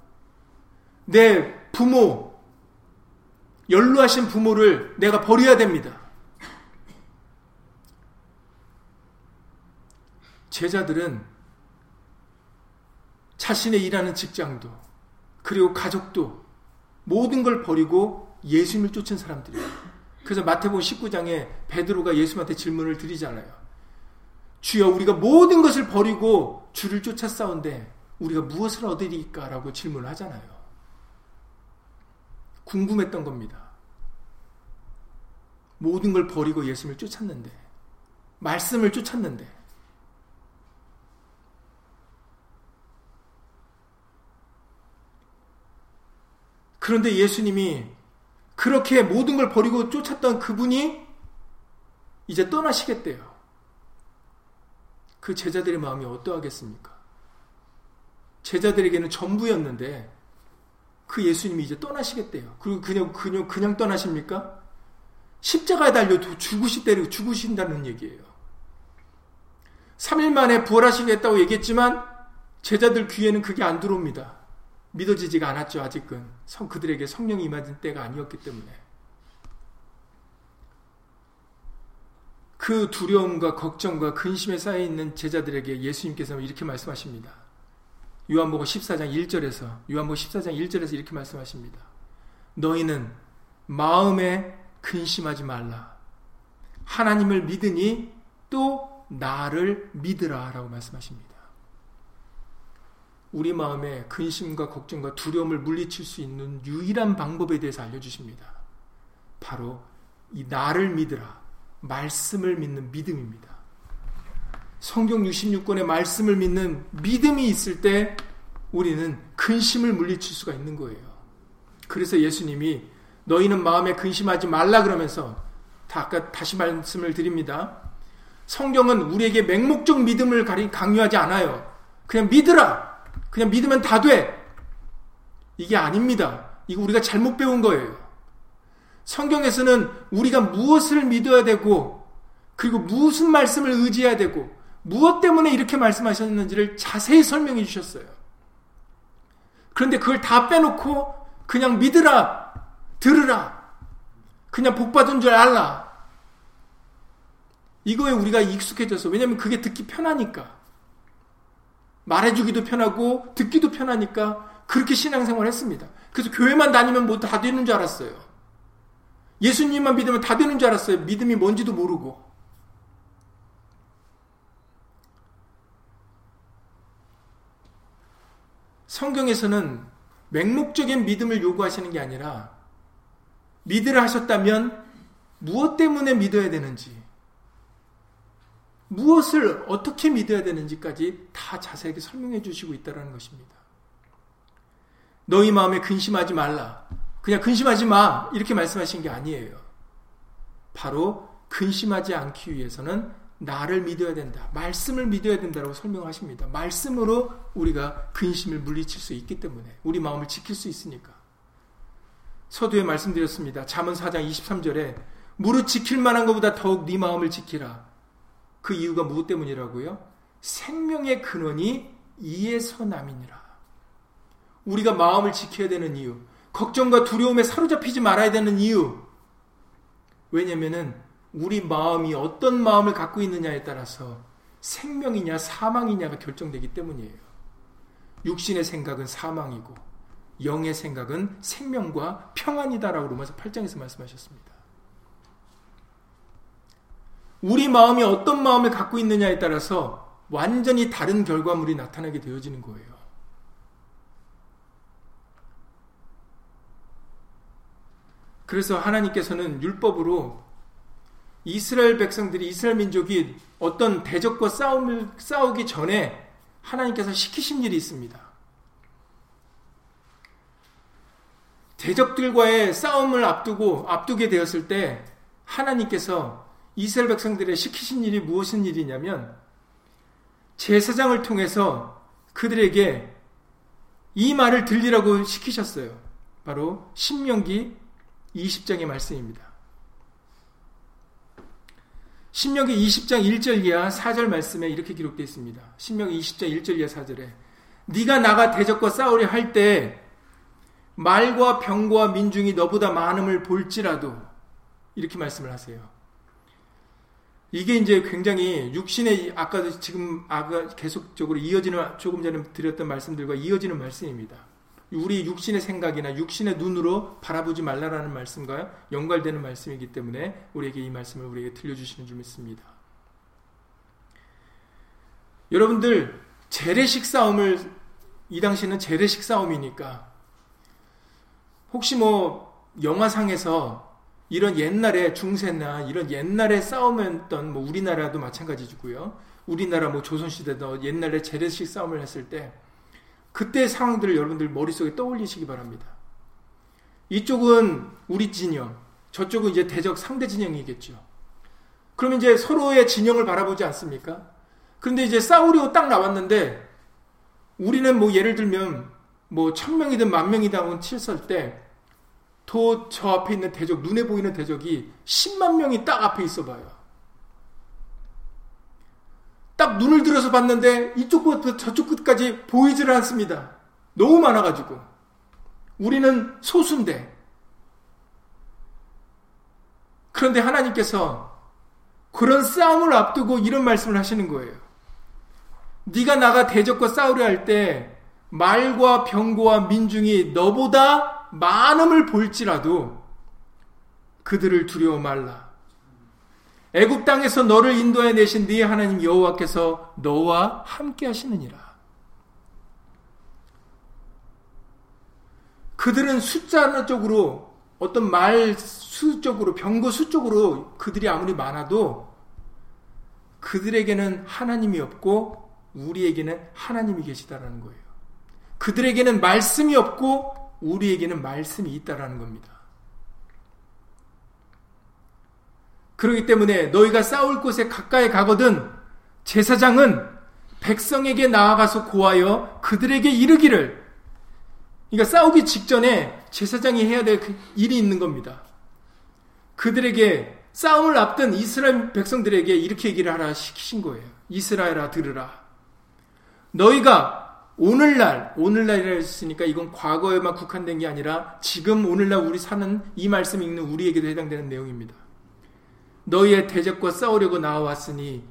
내 부모, 연루하신 부모를 내가 버려야 됩니다. 제자들은 자신의 일하는 직장도 그리고 가족도 모든 걸 버리고 예수님을 쫓은 사람들이에요. 그래서 마태복음 19장에 베드로가 예수한테 질문을 드리잖아요. 주여 우리가 모든 것을 버리고 주를 쫓아 싸운데 우리가 무엇을 얻으리까라고 질문을 하잖아요. 궁금했던 겁니다. 모든 걸 버리고 예수님을 쫓았는데 말씀을 쫓았는데 그런데 예수님이 그렇게 모든 걸 버리고 쫓았던 그분이 이제 떠나시겠대요. 그 제자들의 마음이 어떠하겠습니까? 제자들에게는 전부였는데 그 예수님이 이제 떠나시겠대요. 그리고 그냥 그냥 그냥 떠나십니까? 십자가에 달려 죽으시대로 죽으신다는 얘기예요. 3일 만에 부활하시겠다고 얘기했지만 제자들 귀에는 그게 안 들어옵니다. 믿어지지가 않았죠, 아직은. 성, 그들에게 성령이 임하는 때가 아니었기 때문에. 그 두려움과 걱정과 근심에 쌓여 있는 제자들에게 예수님께서 이렇게 말씀하십니다. 요한복음 14장 1절에서 요한복음 14장 1절에서 이렇게 말씀하십니다. 너희는 마음에 근심하지 말라. 하나님을 믿으니 또 나를 믿으라라고 말씀하십니다. 우리 마음에 근심과 걱정과 두려움을 물리칠 수 있는 유일한 방법에 대해서 알려주십니다. 바로 이 나를 믿으라. 말씀을 믿는 믿음입니다. 성경 66권의 말씀을 믿는 믿음이 있을 때 우리는 근심을 물리칠 수가 있는 거예요. 그래서 예수님이 너희는 마음에 근심하지 말라 그러면서 다 아까 다시 말씀을 드립니다. 성경은 우리에게 맹목적 믿음을 강요하지 않아요. 그냥 믿으라. 그냥 믿으면 다 돼. 이게 아닙니다. 이거 우리가 잘못 배운 거예요. 성경에서는 우리가 무엇을 믿어야 되고, 그리고 무슨 말씀을 의지해야 되고, 무엇 때문에 이렇게 말씀하셨는지를 자세히 설명해 주셨어요. 그런데 그걸 다 빼놓고, 그냥 믿으라, 들으라, 그냥 복받은 줄 알라. 이거에 우리가 익숙해져서, 왜냐면 그게 듣기 편하니까. 말해주기도 편하고 듣기도 편하니까 그렇게 신앙생활 했습니다. 그래서 교회만 다니면 뭐 다 되는 줄 알았어요. 예수님만 믿으면 다 되는 줄 알았어요. 믿음이 뭔지도 모르고. 성경에서는 맹목적인 믿음을 요구하시는 게 아니라 믿으라 하셨다면 무엇 때문에 믿어야 되는지 무엇을 어떻게 믿어야 되는지까지 다 자세하게 설명해 주시고 있다는 것입니다. 너희 마음에 근심하지 말라. 그냥 근심하지 마. 이렇게 말씀하신 게 아니에요. 바로 근심하지 않기 위해서는 나를 믿어야 된다. 말씀을 믿어야 된다고 설명하십니다. 말씀으로 우리가 근심을 물리칠 수 있기 때문에 우리 마음을 지킬 수 있으니까. 서두에 말씀드렸습니다. 잠언 4장 23절에 무릇 지킬 만한 것보다 더욱 네 마음을 지키라. 그 이유가 무엇 때문이라고요? 생명의 근원이 이에서 남이니라. 우리가 마음을 지켜야 되는 이유, 걱정과 두려움에 사로잡히지 말아야 되는 이유. 왜냐면은 우리 마음이 어떤 마음을 갖고 있느냐에 따라서 생명이냐 사망이냐가 결정되기 때문이에요. 육신의 생각은 사망이고 영의 생각은 생명과 평안이다라고 로마서 8장에서 말씀하셨습니다. 우리 마음이 어떤 마음을 갖고 있느냐에 따라서 완전히 다른 결과물이 나타나게 되어지는 거예요. 그래서 하나님께서는 율법으로 이스라엘 백성들이 이스라엘 민족이 어떤 대적과 싸움을 싸우기 전에 하나님께서 시키신 일이 있습니다. 대적들과의 싸움을 앞두고 앞두게 되었을 때 하나님께서 이스라엘 백성들의 시키신 일이 무엇인 일이냐면 제사장을 통해서 그들에게 이 말을 들리라고 시키셨어요. 바로 신명기 20장의 말씀입니다. 신명기 20장 1절 이하 4절 말씀에 이렇게 기록되어 있습니다. 신명기 20장 1절 이하 4절에 네가 나가 대적과 싸우려 할 때 말과 병과 민중이 너보다 많음을 볼지라도 이렇게 말씀을 하세요. 이게 이제 굉장히 육신의 아까도 지금 아까 계속적으로 이어지는 조금 전에 드렸던 말씀들과 이어지는 말씀입니다. 우리 육신의 생각이나 육신의 눈으로 바라보지 말라라는 말씀과 연관되는 말씀이기 때문에 우리에게 이 말씀을 우리에게 들려주시는 줄 믿습니다. 여러분들 재래식 싸움을 이 당시는 재래식 싸움이니까 혹시 뭐 영화상에서 이런 옛날에 중세나 이런 옛날에 싸움했던 뭐 우리나라도 마찬가지고요. 우리나라 뭐 조선시대도 옛날에 재래식 싸움을 했을 때 그때 상황들을 여러분들 머릿속에 떠올리시기 바랍니다. 이쪽은 우리 진영, 저쪽은 이제 대적 상대 진영이겠죠. 그러면 이제 서로의 진영을 바라보지 않습니까? 그런데 이제 싸우려고 딱 나왔는데 우리는 뭐 예를 들면 뭐 천명이든 만명이든 칠설 때 또저 앞에 있는 대적, 눈에 보이는 대적이 10만 명이 딱 앞에 있어 봐요. 딱 눈을 들어서 봤는데 이쪽 끝부터 저쪽 끝까지 보이지를 않습니다. 너무 많아가지고. 우리는 소수인데. 그런데 하나님께서 그런 싸움을 앞두고 이런 말씀을 하시는 거예요. 네가 나가 대적과 싸우려 할 때 말과 병고와 민중이 너보다 많음을 볼지라도 그들을 두려워 말라. 애굽 땅에서 너를 인도해 내신 네 하나님 여호와께서 너와 함께 하시느니라. 그들은 숫자적으로 어떤 말 수적으로 병거 수적으로 그들이 아무리 많아도 그들에게는 하나님이 없고 우리에게는 하나님이 계시다라는 거예요. 그들에게는 말씀이 없고 우리에게는 말씀이 있다라는 겁니다. 그렇기 때문에 너희가 싸울 곳에 가까이 가거든 제사장은 백성에게 나아가서 고하여 그들에게 이르기를 그러니까 싸우기 직전에 제사장이 해야 될그 일이 있는 겁니다. 그들에게 싸움을 앞둔 이스라엘 백성들에게 이렇게 얘기를 하라 시키신 거예요. 이스라엘아 들으라. 너희가 오늘날 오늘날이라 했으니까 이건 과거에만 국한된 게 아니라 지금 오늘날 우리 사는 이 말씀 읽는 우리에게도 해당되는 내용입니다. 너희의 대적과 싸우려고 나와왔으니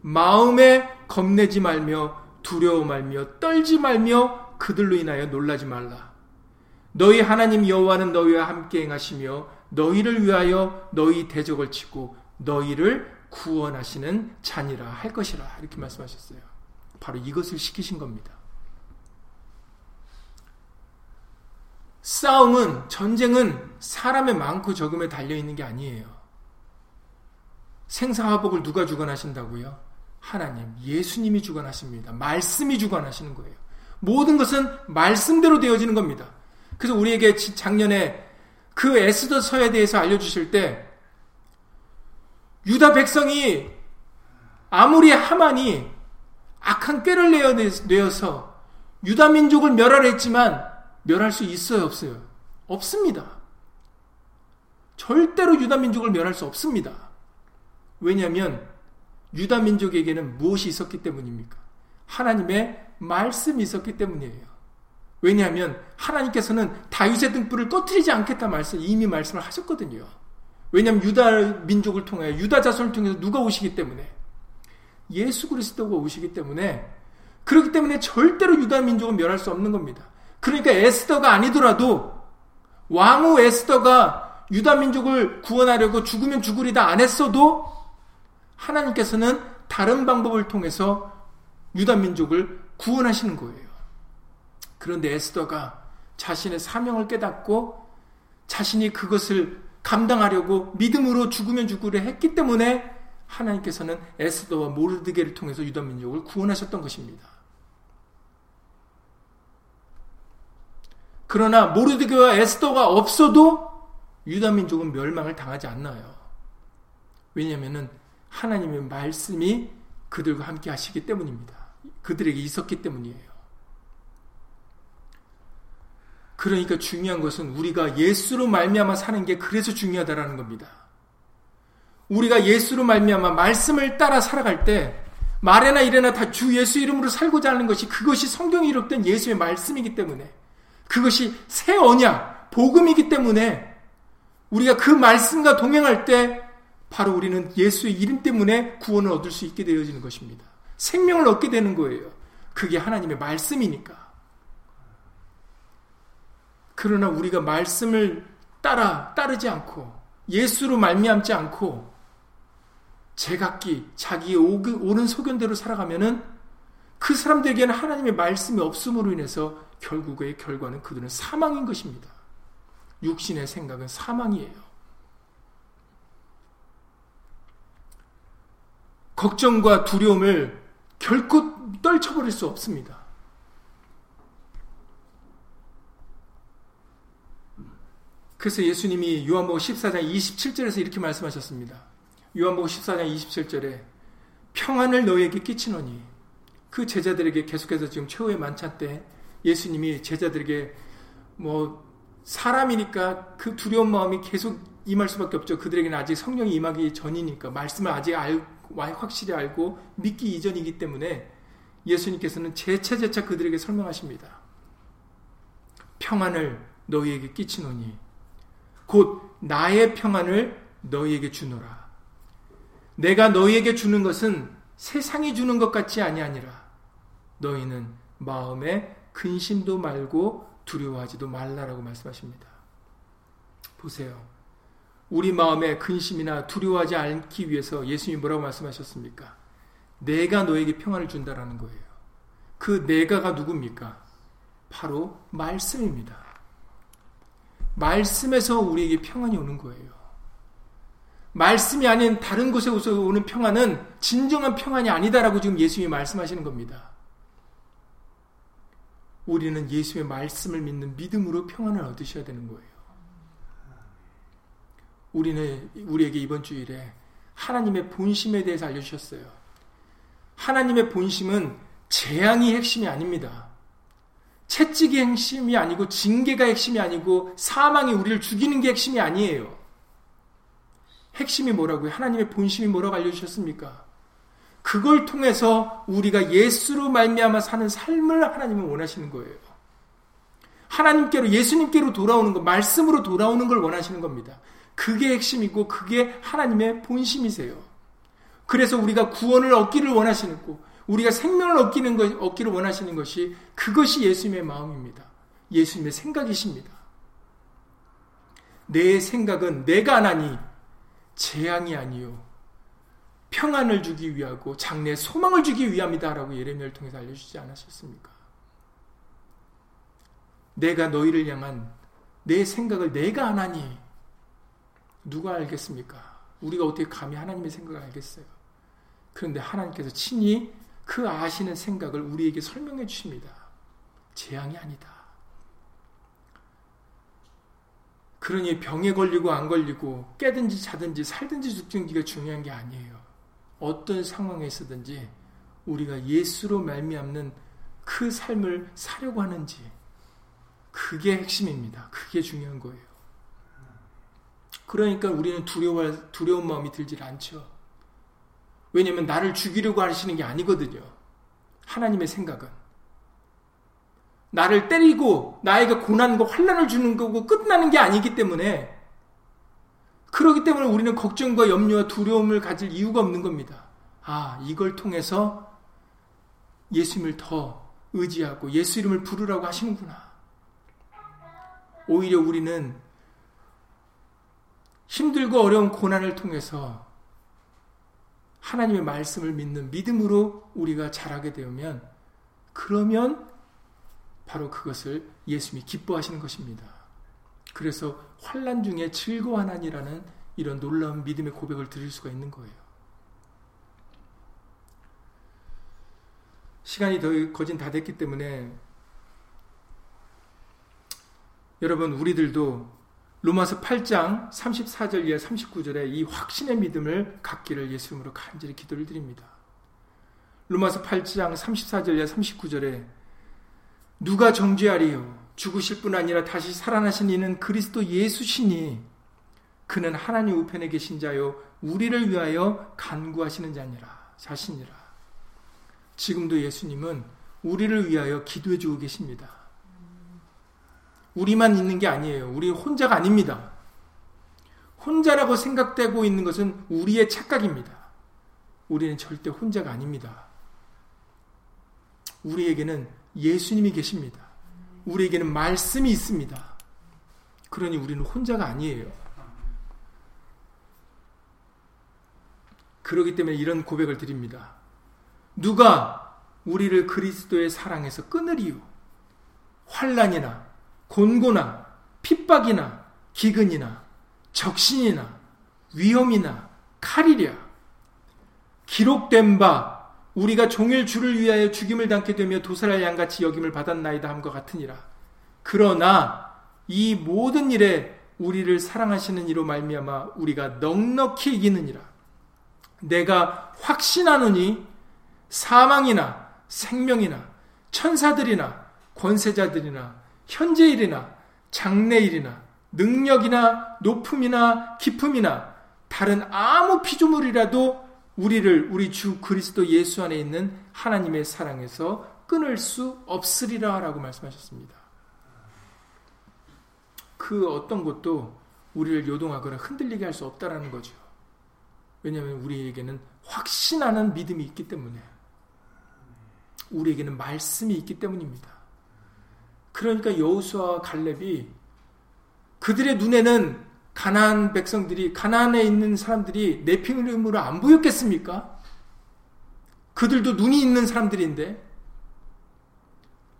마음에 겁내지 말며 두려워 말며 떨지 말며 그들로 인하여 놀라지 말라. 너희 하나님 여호와는 너희와 함께 행하시며 너희를 위하여 너희 대적을 치고 너희를 구원하시는 잔이라 할 것이라 이렇게 말씀하셨어요. 바로 이것을 시키신 겁니다. 싸움은 전쟁은 사람의 많고 적음에 달려 있는 게 아니에요. 생사화복을 누가 주관하신다고요? 하나님, 예수님이 주관하십니다. 말씀이 주관하시는 거예요. 모든 것은 말씀대로 되어지는 겁니다. 그래서 우리에게 작년에 그 에스더서에 대해서 알려주실 때 유다 백성이 아무리 하만이 악한 꾀를 내어서 유다 민족을 멸하려 했지만 멸할 수 있어요, 없어요? 없습니다. 절대로 유다 민족을 멸할 수 없습니다. 왜냐하면 유다 민족에게는 무엇이 있었기 때문입니까? 하나님의 말씀이 있었기 때문이에요. 왜냐하면 하나님께서는 다윗의 등불을 꺼트리지 않겠다 말씀 이미 말씀을 하셨거든요. 왜냐하면 유다 민족을 통해 유다 자손을 통해서 누가 오시기 때문에 예수 그리스도가 오시기 때문에 그렇기 때문에 절대로 유다 민족은 멸할 수 없는 겁니다. 그러니까 에스더가 아니더라도 왕후 에스더가 유다 민족을 구원하려고 죽으면 죽으리다 안 했어도 하나님께서는 다른 방법을 통해서 유다 민족을 구원하시는 거예요. 그런데 에스더가 자신의 사명을 깨닫고 자신이 그것을 감당하려고 믿음으로 죽으면 죽으려 했기 때문에 하나님께서는 에스더와 모르드게를 통해서 유다 민족을 구원하셨던 것입니다. 그러나 모르드게와 에스더가 없어도 유다 민족은 멸망을 당하지 않나요? 왜냐하면 하나님의 말씀이 그들과 함께 하시기 때문입니다. 그들에게 있었기 때문이에요. 그러니까 중요한 것은 우리가 예수로 말미암아 사는 게 그래서 중요하다라는 겁니다. 우리가 예수로 말미암아 말씀을 따라 살아갈 때 말에나 이래나 다 주 예수 이름으로 살고자 하는 것이 그것이 성경에 이룩된 예수의 말씀이기 때문에 그것이 새 언약 복음이기 때문에 우리가 그 말씀과 동행할 때 바로 우리는 예수의 이름 때문에 구원을 얻을 수 있게 되어지는 것입니다. 생명을 얻게 되는 거예요. 그게 하나님의 말씀이니까. 그러나 우리가 말씀을 따라 따르지 않고 예수로 말미암지 않고 제각기 자기의 옳은 소견대로 살아가면은 그 사람들에게는 하나님의 말씀이 없음으로 인해서 결국의 결과는 그들은 사망인 것입니다. 육신의 생각은 사망이에요. 걱정과 두려움을 결코 떨쳐버릴 수 없습니다. 그래서 예수님이 요한복음 14장 27절에서 이렇게 말씀하셨습니다. 요한복음 14장 27절에 평안을 너에게 끼치노니 그 제자들에게 계속해서 지금 최후의 만찬 때 예수님이 제자들에게 뭐 사람이니까 그 두려운 마음이 계속 임할 수밖에 없죠. 그들에게는 아직 성령이 임하기 전이니까 말씀을 아직 알, 확실히 알고 믿기 이전이기 때문에 예수님께서는 재차재차 그들에게 설명하십니다. 평안을 너희에게 끼치노니 곧 나의 평안을 너희에게 주노라. 내가 너희에게 주는 것은 세상이 주는 것 같지 아니하니라. 너희는 마음에 근심도 말고 두려워하지도 말라라고 말씀하십니다. 보세요. 우리 마음에 근심이나 두려워하지 않기 위해서 예수님이 뭐라고 말씀하셨습니까? 내가 너에게 평안을 준다라는 거예요. 그 내가가 누굽니까? 바로 말씀입니다. 말씀에서 우리에게 평안이 오는 거예요. 말씀이 아닌 다른 곳에서 오는 평안은 진정한 평안이 아니다라고 지금 예수님이 말씀하시는 겁니다. 우리는 예수의 말씀을 믿는 믿음으로 평안을 얻으셔야 되는 거예요. 우리는 우리에게 이번 주일에 하나님의 본심에 대해서 알려주셨어요. 하나님의 본심은 재앙이 핵심이 아닙니다. 채찍이 핵심이 아니고 징계가 핵심이 아니고 사망이 우리를 죽이는 게 핵심이 아니에요. 핵심이 뭐라고요? 하나님의 본심이 뭐라고 알려주셨습니까? 그걸 통해서 우리가 예수로 말미암아 사는 삶을 하나님은 원하시는 거예요. 하나님께로 예수님께로 돌아오는 것, 말씀으로 돌아오는 걸 원하시는 겁니다. 그게 핵심이고 그게 하나님의 본심이세요. 그래서 우리가 구원을 얻기를 원하시는 고 우리가 생명을 얻기는 것, 얻기를 원하시는 것이 그것이 예수님의 마음입니다. 예수님의 생각이십니다. 내 생각은 내가 하나니 재앙이 아니요 평안을 주기 위하고 장래 소망을 주기 위함이다라고 예레미야를 통해서 알려주지 않으셨습니까? 내가 너희를 향한 내 생각을 내가 하나니 누가 알겠습니까? 우리가 어떻게 감히 하나님의 생각을 알겠어요? 그런데 하나님께서 친히 그 아시는 생각을 우리에게 설명해 주십니다. 재앙이 아니다. 그러니 병에 걸리고 안 걸리고 깨든지 자든지 살든지 죽든지가 중요한 게 아니에요. 어떤 상황에 있든지 우리가 예수로 말미암는 그 삶을 사려고 하는지 그게 핵심입니다. 그게 중요한 거예요. 그러니까 우리는 두려워, 두려운 마음이 들질 않죠. 왜냐하면 나를 죽이려고 하시는 게 아니거든요. 하나님의 생각은. 나를 때리고 나에게 고난과 환란을 주는 거고 끝나는 게 아니기 때문에 그러기 때문에 우리는 걱정과 염려와 두려움을 가질 이유가 없는 겁니다. 아, 이걸 통해서 예수님을 더 의지하고 예수 이름을 부르라고 하시는구나. 오히려 우리는 힘들고 어려운 고난을 통해서 하나님의 말씀을 믿는 믿음으로 우리가 자라게 되면 그러면 바로 그것을 예수님이 기뻐하시는 것입니다. 그래서 환란 중에 즐거워하나니라는 이런 놀라운 믿음의 고백을 드릴 수가 있는 거예요. 시간이 더 거진 다 됐기 때문에 여러분 우리들도 로마서 8장 34절 이하 39절에 이 확신의 믿음을 갖기를 예수님으로 간절히 기도를 드립니다. 로마서 8장 34절 이하 39절에 누가 정죄하리요 죽으실 뿐 아니라 다시 살아나신 이는 그리스도 예수시니 그는 하나님 우편에 계신 자요 우리를 위하여 간구하시는 자니라 자신이라 지금도 예수님은 우리를 위하여 기도해 주고 계십니다. 우리만 있는 게 아니에요. 우리 혼자가 아닙니다. 혼자라고 생각되고 있는 것은 우리의 착각입니다. 우리는 절대 혼자가 아닙니다. 우리에게는 예수님이 계십니다. 우리에게는 말씀이 있습니다. 그러니 우리는 혼자가 아니에요. 그러기 때문에 이런 고백을 드립니다. 누가 우리를 그리스도의 사랑에서 끊으리요? 환란이나 곤고나 핍박이나 기근이나 적신이나 위험이나 칼이랴 기록된 바 우리가 종일 주를 위하여 죽임을 당게 되며 도살할 양같이 여김을 받았나이다 함과 같으니라. 그러나 이 모든 일에 우리를 사랑하시는 이로 말미암아 우리가 넉넉히 이기느니라. 내가 확신하노니 사망이나 생명이나 천사들이나 권세자들이나 현재일이나 장래일이나 능력이나 높음이나 기품이나 다른 아무 피조물이라도 우리를 우리 주 그리스도 예수 안에 있는 하나님의 사랑에서 끊을 수 없으리라 라고 말씀하셨습니다. 그 어떤 것도 우리를 요동하거나 흔들리게 할 수 없다라는 거죠. 왜냐하면 우리에게는 확신하는 믿음이 있기 때문에 우리에게는 말씀이 있기 때문입니다. 그러니까 여호수아와 갈렙이 그들의 눈에는 가나안 백성들이 가나안에 있는 사람들이 내피림으로 안 보였겠습니까? 그들도 눈이 있는 사람들인데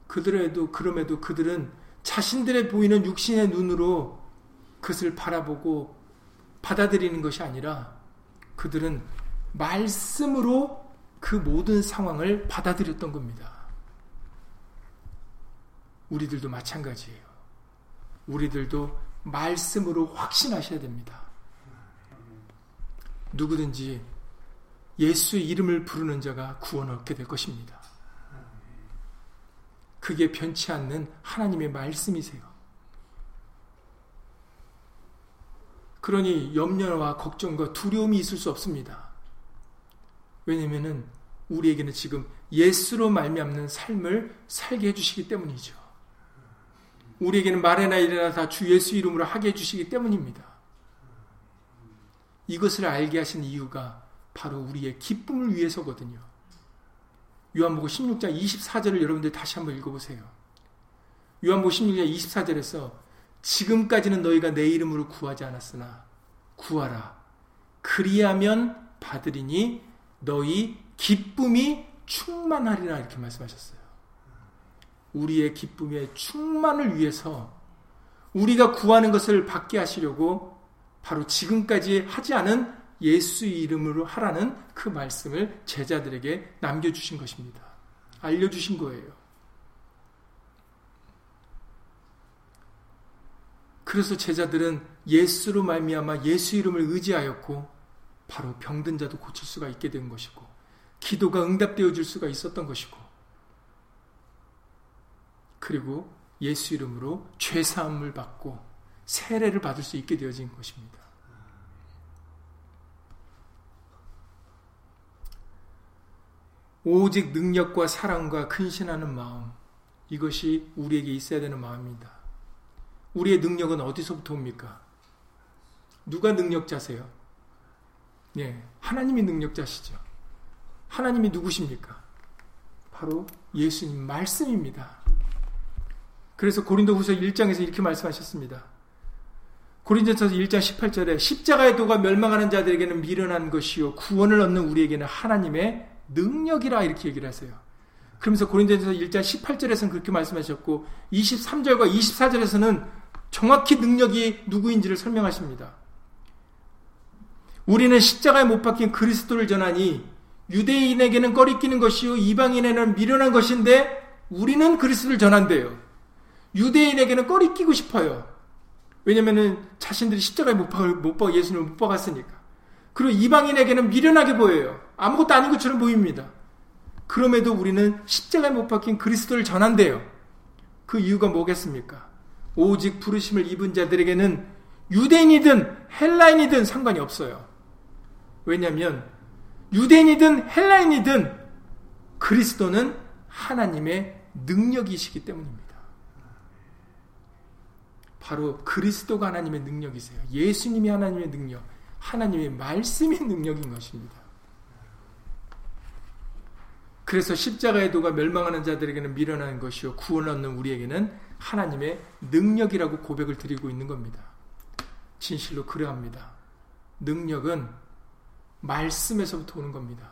그들에도 그럼에도 그들은 자신들의 보이는 육신의 눈으로 그것을 바라보고 받아들이는 것이 아니라 그들은 말씀으로 그 모든 상황을 받아들였던 겁니다. 우리들도 마찬가지예요. 우리들도 말씀으로 확신하셔야 됩니다. 누구든지 예수의 이름을 부르는 자가 구원 얻게 될 것입니다. 그게 변치 않는 하나님의 말씀이세요. 그러니 염려와 걱정과 두려움이 있을 수 없습니다. 왜냐하면 우리에게는 지금 예수로 말미암는 삶을 살게 해주시기 때문이죠. 우리에게는 말해나 이래나 다 주 예수 이름으로 하게 해주시기 때문입니다. 이것을 알게 하신 이유가 바로 우리의 기쁨을 위해서거든요. 요한복음 16장 24절을 여러분들 다시 한번 읽어보세요. 요한복음 16장 24절에서 지금까지는 너희가 내 이름으로 구하지 않았으나 구하라. 그리하면 받으리니 너희 기쁨이 충만하리라 이렇게 말씀하셨어요. 우리의 기쁨의 충만을 위해서 우리가 구하는 것을 받게 하시려고 바로 지금까지 하지 않은 예수 이름으로 하라는 그 말씀을 제자들에게 남겨주신 것입니다. 알려주신 거예요. 그래서 제자들은 예수로 말미암아 예수 이름을 의지하였고 바로 병든 자도 고칠 수가 있게 된 것이고 기도가 응답되어 줄 수가 있었던 것이고 그리고 예수 이름으로 죄 사함을 받고 세례를 받을 수 있게 되어진 것입니다. 오직 능력과 사랑과 근신하는 마음 이것이 우리에게 있어야 되는 마음입니다. 우리의 능력은 어디서부터 옵니까? 누가 능력자세요? 예, 하나님이 능력자시죠. 하나님이 누구십니까? 바로 예수님 말씀입니다. 그래서 고린도후서 1장에서 이렇게 말씀하셨습니다. 고린도전서 1장 18절에 십자가의 도가 멸망하는 자들에게는 미련한 것이요 구원을 얻는 우리에게는 하나님의 능력이라 이렇게 얘기를 하세요. 그러면서 고린도전서 1장 18절에서는 그렇게 말씀하셨고 23절과 24절에서는 정확히 능력이 누구인지를 설명하십니다. 우리는 십자가에 못 박힌 그리스도를 전하니 유대인에게는 꺼리끼는 것이요 이방인에게는 미련한 것인데 우리는 그리스도를 전한대요. 유대인에게는 꺼리 끼고 싶어요. 왜냐면은 자신들이 십자가에 못 박을 못 박, 예수님을 못 박았으니까. 그리고 이방인에게는 미련하게 보여요. 아무것도 아닌 것처럼 보입니다. 그럼에도 우리는 십자가에 못 박힌 그리스도를 전한대요. 그 이유가 뭐겠습니까? 오직 부르심을 입은 자들에게는 유대인이든 헬라인이든 상관이 없어요. 왜냐하면 유대인이든 헬라인이든 그리스도는 하나님의 능력이시기 때문입니다. 바로 그리스도가 하나님의 능력이세요. 예수님이 하나님의 능력, 하나님의 말씀의 능력인 것입니다. 그래서 십자가의 도가 멸망하는 자들에게는 미련한 것이요 구원 얻는 우리에게는 하나님의 능력이라고 고백을 드리고 있는 겁니다. 진실로 그러합니다. 능력은 말씀에서부터 오는 겁니다.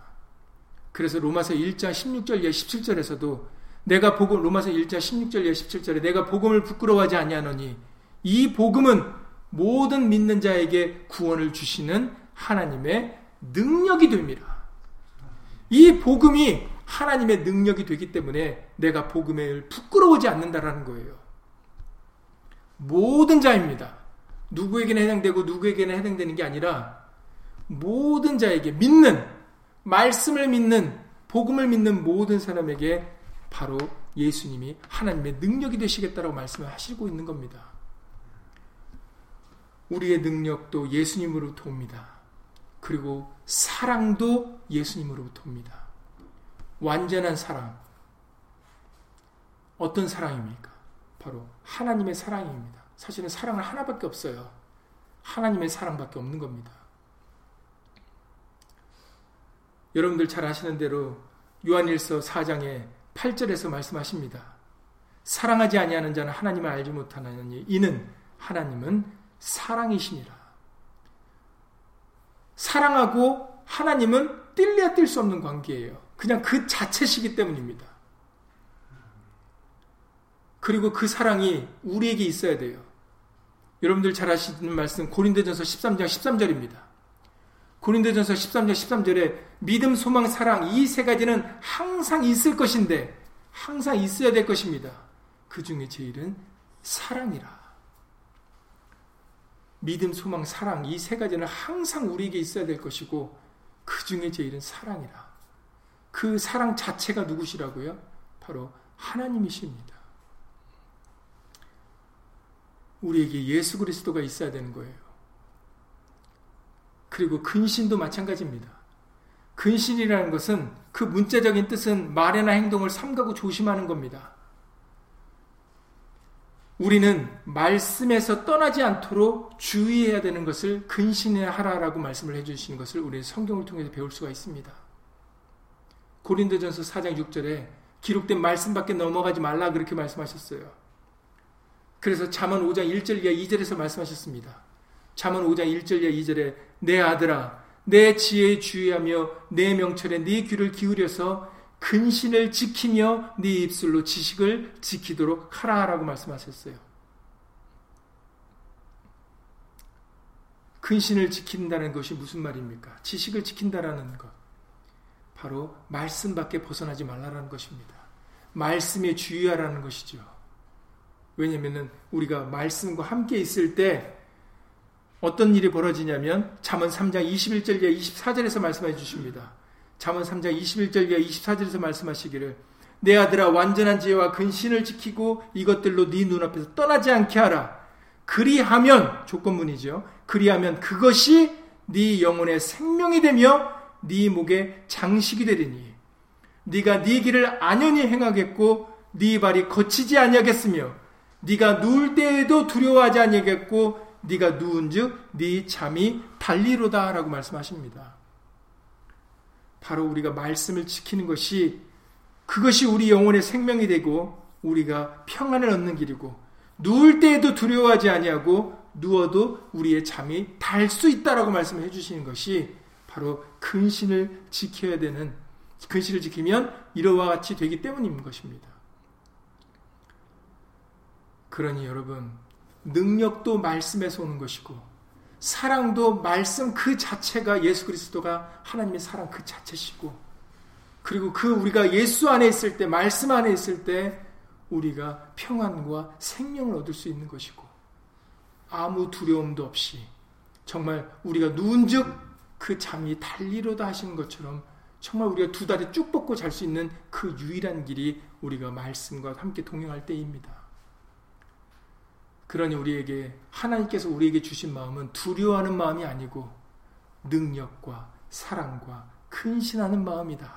그래서 로마서 1장 16절 예 17절에서도 내가 복음 로마서 1장 16절 예 17절에 내가 복음을 부끄러워하지 아니하노니 이 복음은 모든 믿는 자에게 구원을 주시는 하나님의 능력이 됩니다. 이 복음이 하나님의 능력이 되기 때문에 내가 복음을 부끄러워하지 않는다라는 거예요. 모든 자입니다. 누구에게는 해당되고 누구에게는 해당되는 게 아니라 모든 자에게 믿는 말씀을 믿는 복음을 믿는 모든 사람에게 바로 예수님이 하나님의 능력이 되시겠다라고 말씀을 하시고 있는 겁니다. 우리의 능력도 예수님으로부터 옵니다. 그리고 사랑도 예수님으로부터 옵니다. 완전한 사랑. 어떤 사랑입니까? 바로 하나님의 사랑입니다. 사실은 사랑은 하나밖에 없어요. 하나님의 사랑밖에 없는 겁니다. 여러분들 잘 아시는 대로 요한일서 4장에 8절에서 말씀하십니다. 사랑하지 아니하는 자는 하나님을 알지 못하느니 이는 하나님은 사랑이시니라. 사랑하고 하나님은 뛸래야 뛸 수 없는 관계예요. 그냥 그 자체시기 때문입니다. 그리고 그 사랑이 우리에게 있어야 돼요. 여러분들 잘 아시는 말씀 고린도전서 13장 13절입니다. 고린도전서 13장 13절에 믿음, 소망, 사랑 이 세 가지는 항상 있을 것인데 항상 있어야 될 것입니다. 그 중에 제일은 사랑이라. 믿음, 소망, 사랑 이 세 가지는 항상 우리에게 있어야 될 것이고 그 중에 제일은 사랑이라. 그 사랑 자체가 누구시라고요? 바로 하나님이십니다. 우리에게 예수 그리스도가 있어야 되는 거예요. 그리고 근신도 마찬가지입니다. 근신이라는 것은 그 문자적인 뜻은 말이나 행동을 삼가고 조심하는 겁니다. 우리는 말씀에서 떠나지 않도록 주의해야 되는 것을 근신하라라고 말씀을 해주시는 것을 우리 성경을 통해서 배울 수가 있습니다. 고린도전서 4장 6절에 기록된 말씀밖에 넘어가지 말라 그렇게 말씀하셨어요. 그래서 잠언 5장 1절 이하 2절에서 말씀하셨습니다. 잠언 5장 1절 이하 2절에 내 아들아 내 지혜에 주의하며 내 명철에 네 귀를 기울여서 근신을 지키며 네 입술로 지식을 지키도록 하라라고 말씀하셨어요. 근신을 지킨다는 것이 무슨 말입니까? 지식을 지킨다라는 것. 바로 말씀밖에 벗어나지 말라라는 것입니다. 말씀에 주의하라는 것이죠. 왜냐면은 우리가 말씀과 함께 있을 때 어떤 일이 벌어지냐면 잠언 3장 21절 이 24절에서 말씀해 주십니다. 잠언 3장 21절 이 24절에서 말씀하시기를 내 아들아 완전한 지혜와 근신을 지키고 이것들로 네 눈앞에서 떠나지 않게 하라. 그리하면 조건문이죠. 그리하면 그것이 네 영혼의 생명이 되며 네 목에 장식이 되리니 네가 네 길을 안연히 행하겠고 네 발이 거치지 아니하겠으며 네가 누울 때에도 두려워하지 아니하겠고 네가 누운즉 네 잠이 달리로다라고 말씀하십니다. 바로 우리가 말씀을 지키는 것이 그것이 우리 영혼의 생명이 되고 우리가 평안을 얻는 길이고 누울 때에도 두려워하지 아니하고 누워도 우리의 잠이 달 수 있다라고 말씀해 주시는 것이 바로 근신을 지켜야 되는 근신을 지키면 이러와 같이 되기 때문인 것입니다. 그러니 여러분 능력도 말씀에서 오는 것이고 사랑도 말씀 그 자체가 예수 그리스도가 하나님의 사랑 그 자체시고 그리고 그 우리가 예수 안에 있을 때 말씀 안에 있을 때 우리가 평안과 생명을 얻을 수 있는 것이고 아무 두려움도 없이 정말 우리가 누운즉 그 잠이 달리로다 하시는 것처럼 정말 우리가 두 다리 쭉 뻗고 잘 수 있는 그 유일한 길이 우리가 말씀과 함께 동행할 때입니다. 그러니 우리에게 하나님께서 우리에게 주신 마음은 두려워하는 마음이 아니고 능력과 사랑과 근신하는 마음이다.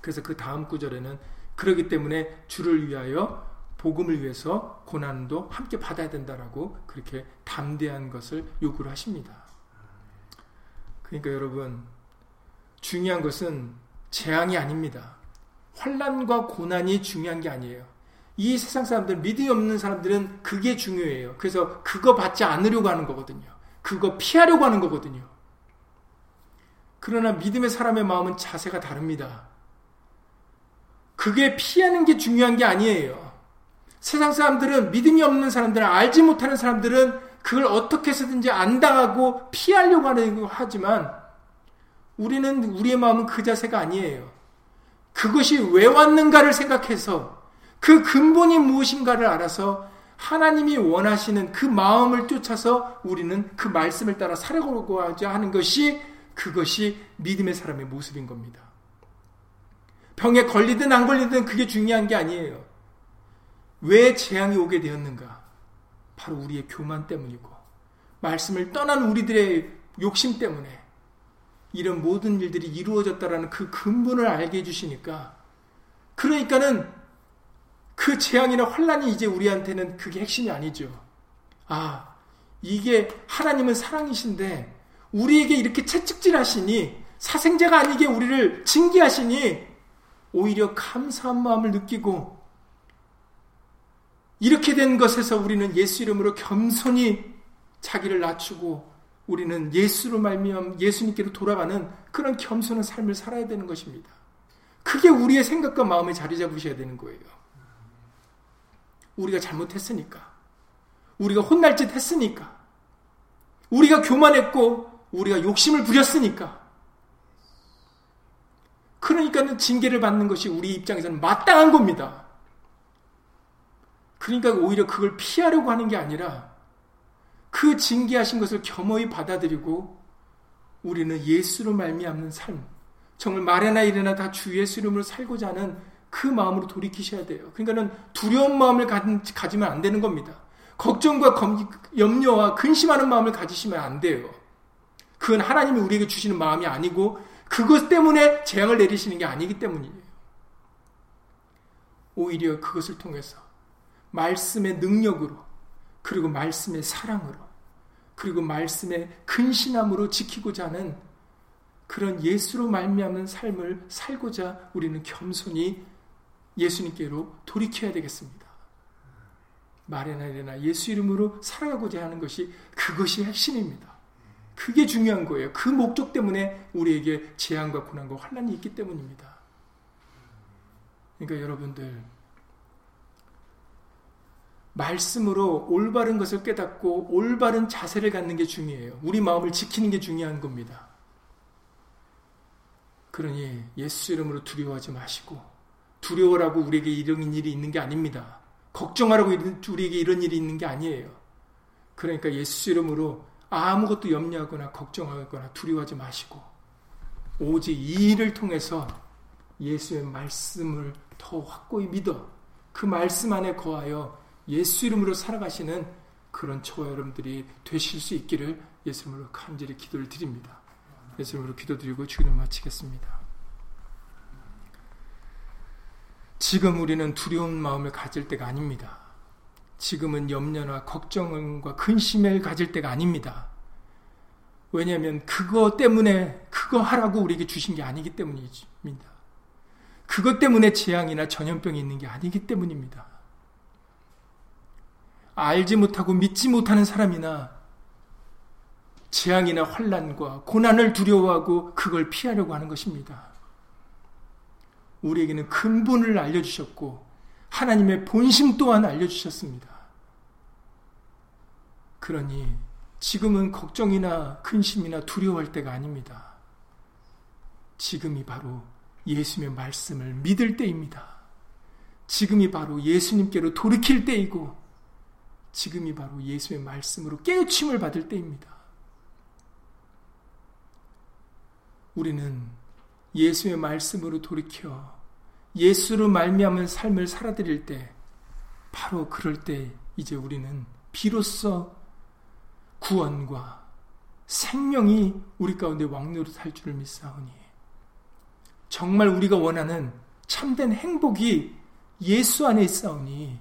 그래서 그 다음 구절에는 그러기 때문에 주를 위하여 복음을 위해서 고난도 함께 받아야 된다라고 그렇게 담대한 것을 요구를 하십니다. 그러니까 여러분 중요한 것은 재앙이 아닙니다. 환란과 고난이 중요한 게 아니에요. 이 세상 사람들, 믿음이 없는 사람들은 그게 중요해요. 그래서 그거 받지 않으려고 하는 거거든요. 그거 피하려고 하는 거거든요. 그러나 믿음의 사람의 마음은 자세가 다릅니다. 그게 피하는 게 중요한 게 아니에요. 세상 사람들은 믿음이 없는 사람들은 알지 못하는 사람들은 그걸 어떻게 해서든지 안 당하고 피하려고 하는 하지만 우리는 우리의 마음은 그 자세가 아니에요. 그것이 왜 왔는가를 생각해서 그 근본이 무엇인가를 알아서 하나님이 원하시는 그 마음을 쫓아서 우리는 그 말씀을 따라 살아가고자 하는 것이 그것이 믿음의 사람의 모습인 겁니다. 병에 걸리든 안 걸리든 그게 중요한 게 아니에요. 왜 재앙이 오게 되었는가? 바로 우리의 교만 때문이고, 말씀을 떠난 우리들의 욕심 때문에 이런 모든 일들이 이루어졌다라는 그 근본을 알게 해주시니까, 그러니까는 그 재앙이나 환란이 이제 우리한테는 그게 핵심이 아니죠. 아, 이게 하나님은 사랑이신데 우리에게 이렇게 채찍질 하시니 사생자가 아니게 우리를 징계하시니 오히려 감사한 마음을 느끼고 이렇게 된 것에서 우리는 예수 이름으로 겸손히 자기를 낮추고 우리는 예수로 말미암 예수님께로 돌아가는 그런 겸손한 삶을 살아야 되는 것입니다. 그게 우리의 생각과 마음에 자리 잡으셔야 되는 거예요. 우리가 잘못했으니까. 우리가 혼날 짓 했으니까. 우리가 교만했고, 우리가 욕심을 부렸으니까. 그러니까는 징계를 받는 것이 우리 입장에서는 마땅한 겁니다. 그러니까 오히려 그걸 피하려고 하는 게 아니라 그 징계하신 것을 겸허히 받아들이고 우리는 예수로 말미암는 삶, 정말 말이나 이래나 다 주 예수 이름으로 살고자 하는 그 마음으로 돌이키셔야 돼요. 그러니까는 두려운 마음을 가지면 안 되는 겁니다. 걱정과 염려와 근심하는 마음을 가지시면 안 돼요. 그건 하나님이 우리에게 주시는 마음이 아니고 그것 때문에 재앙을 내리시는 게 아니기 때문이에요. 오히려 그것을 통해서 말씀의 능력으로 그리고 말씀의 사랑으로 그리고 말씀의 근신함으로 지키고자 하는 그런 예수로 말미암는 삶을 살고자 우리는 겸손히 예수님께로 돌이켜야 되겠습니다. 말에나 이래나 예수 이름으로 살아가고자 하는 것이 그것이 핵심입니다. 그게 중요한 거예요. 그 목적 때문에 우리에게 재앙과 고난과 환란이 있기 때문입니다. 그러니까 여러분들 말씀으로 올바른 것을 깨닫고 올바른 자세를 갖는 게 중요해요. 우리 마음을 지키는 게 중요한 겁니다. 그러니 예수 이름으로 두려워하지 마시고 두려워라고 우리에게 이런 일이 있는 게 아닙니다. 걱정하라고 우리에게 이런 일이 있는 게 아니에요. 그러니까 예수 이름으로 아무것도 염려하거나 걱정하거나 두려워하지 마시고 오직 이 일을 통해서 예수의 말씀을 더 확고히 믿어 그 말씀 안에 거하여 예수 이름으로 살아가시는 그런 저와 여러분들이 되실 수 있기를 예수 이름으로 간절히 기도를 드립니다. 예수 이름으로 기도드리고 주기도 마치겠습니다. 지금 우리는 두려운 마음을 가질 때가 아닙니다. 지금은 염려나 걱정과 근심을 가질 때가 아닙니다. 왜냐하면 그거 때문에 그거 하라고 우리에게 주신 게 아니기 때문입니다. 그것 때문에 재앙이나 전염병이 있는 게 아니기 때문입니다. 알지 못하고 믿지 못하는 사람이나 재앙이나 환란과 고난을 두려워하고 그걸 피하려고 하는 것입니다. 우리에게는 근본을 알려주셨고 하나님의 본심 또한 알려주셨습니다. 그러니 지금은 걱정이나 근심이나 두려워할 때가 아닙니다. 지금이 바로 예수님의 말씀을 믿을 때입니다. 지금이 바로 예수님께로 돌이킬 때이고 지금이 바로 예수의 말씀으로 깨우침을 받을 때입니다. 우리는 예수의 말씀으로 돌이켜 예수로 말미암은 삶을 살아드릴 때 바로 그럴 때 이제 우리는 비로소 구원과 생명이 우리 가운데 왕노릇할 줄을 믿사오니 정말 우리가 원하는 참된 행복이 예수 안에 있사오니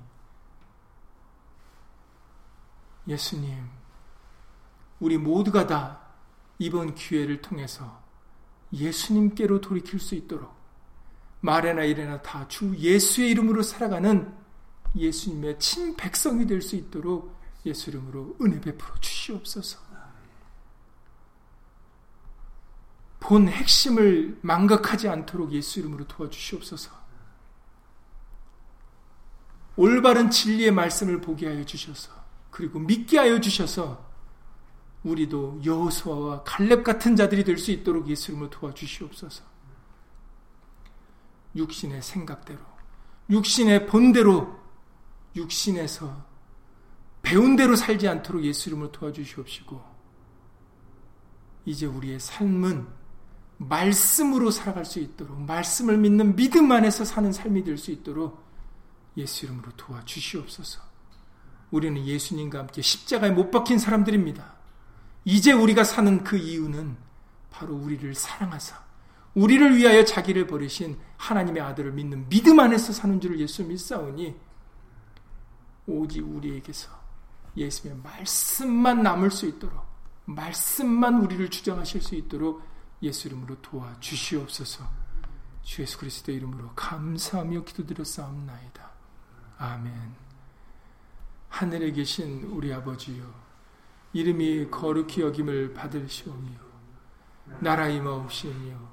예수님 우리 모두가 다 이번 기회를 통해서 예수님께로 돌이킬 수 있도록 말에나 이래나 다 주 예수의 이름으로 살아가는 예수님의 친 백성이 될 수 있도록 예수 이름으로 은혜 베풀어 주시옵소서. 본 핵심을 망각하지 않도록 예수 이름으로 도와주시옵소서. 올바른 진리의 말씀을 보게 하여 주셔서 그리고 믿게 하여 주셔서 우리도 여호수아와 갈렙 같은 자들이 될 수 있도록 예수 이름으로 도와주시옵소서. 육신의 생각대로 육신의 본대로 육신에서 배운 대로 살지 않도록 예수 이름으로 도와주시옵시고 이제 우리의 삶은 말씀으로 살아갈 수 있도록 말씀을 믿는 믿음 안에서 사는 삶이 될 수 있도록 예수 이름으로 도와주시옵소서. 우리는 예수님과 함께 십자가에 못 박힌 사람들입니다. 이제 우리가 사는 그 이유는 바로 우리를 사랑하사 우리를 위하여 자기를 버리신 하나님의 아들을 믿는 믿음 안에서 사는 줄을 예수 믿사오니 오직 우리에게서 예수님의 말씀만 남을 수 있도록 말씀만 우리를 주장하실 수 있도록 예수 이름으로 도와 주시옵소서. 주 예수 그리스도 이름으로 감사하며 기도드렸사옵나이다. 아멘. 하늘에 계신 우리 아버지요 이름이 거룩히 여김을 받으시오며 나라 임하옵시며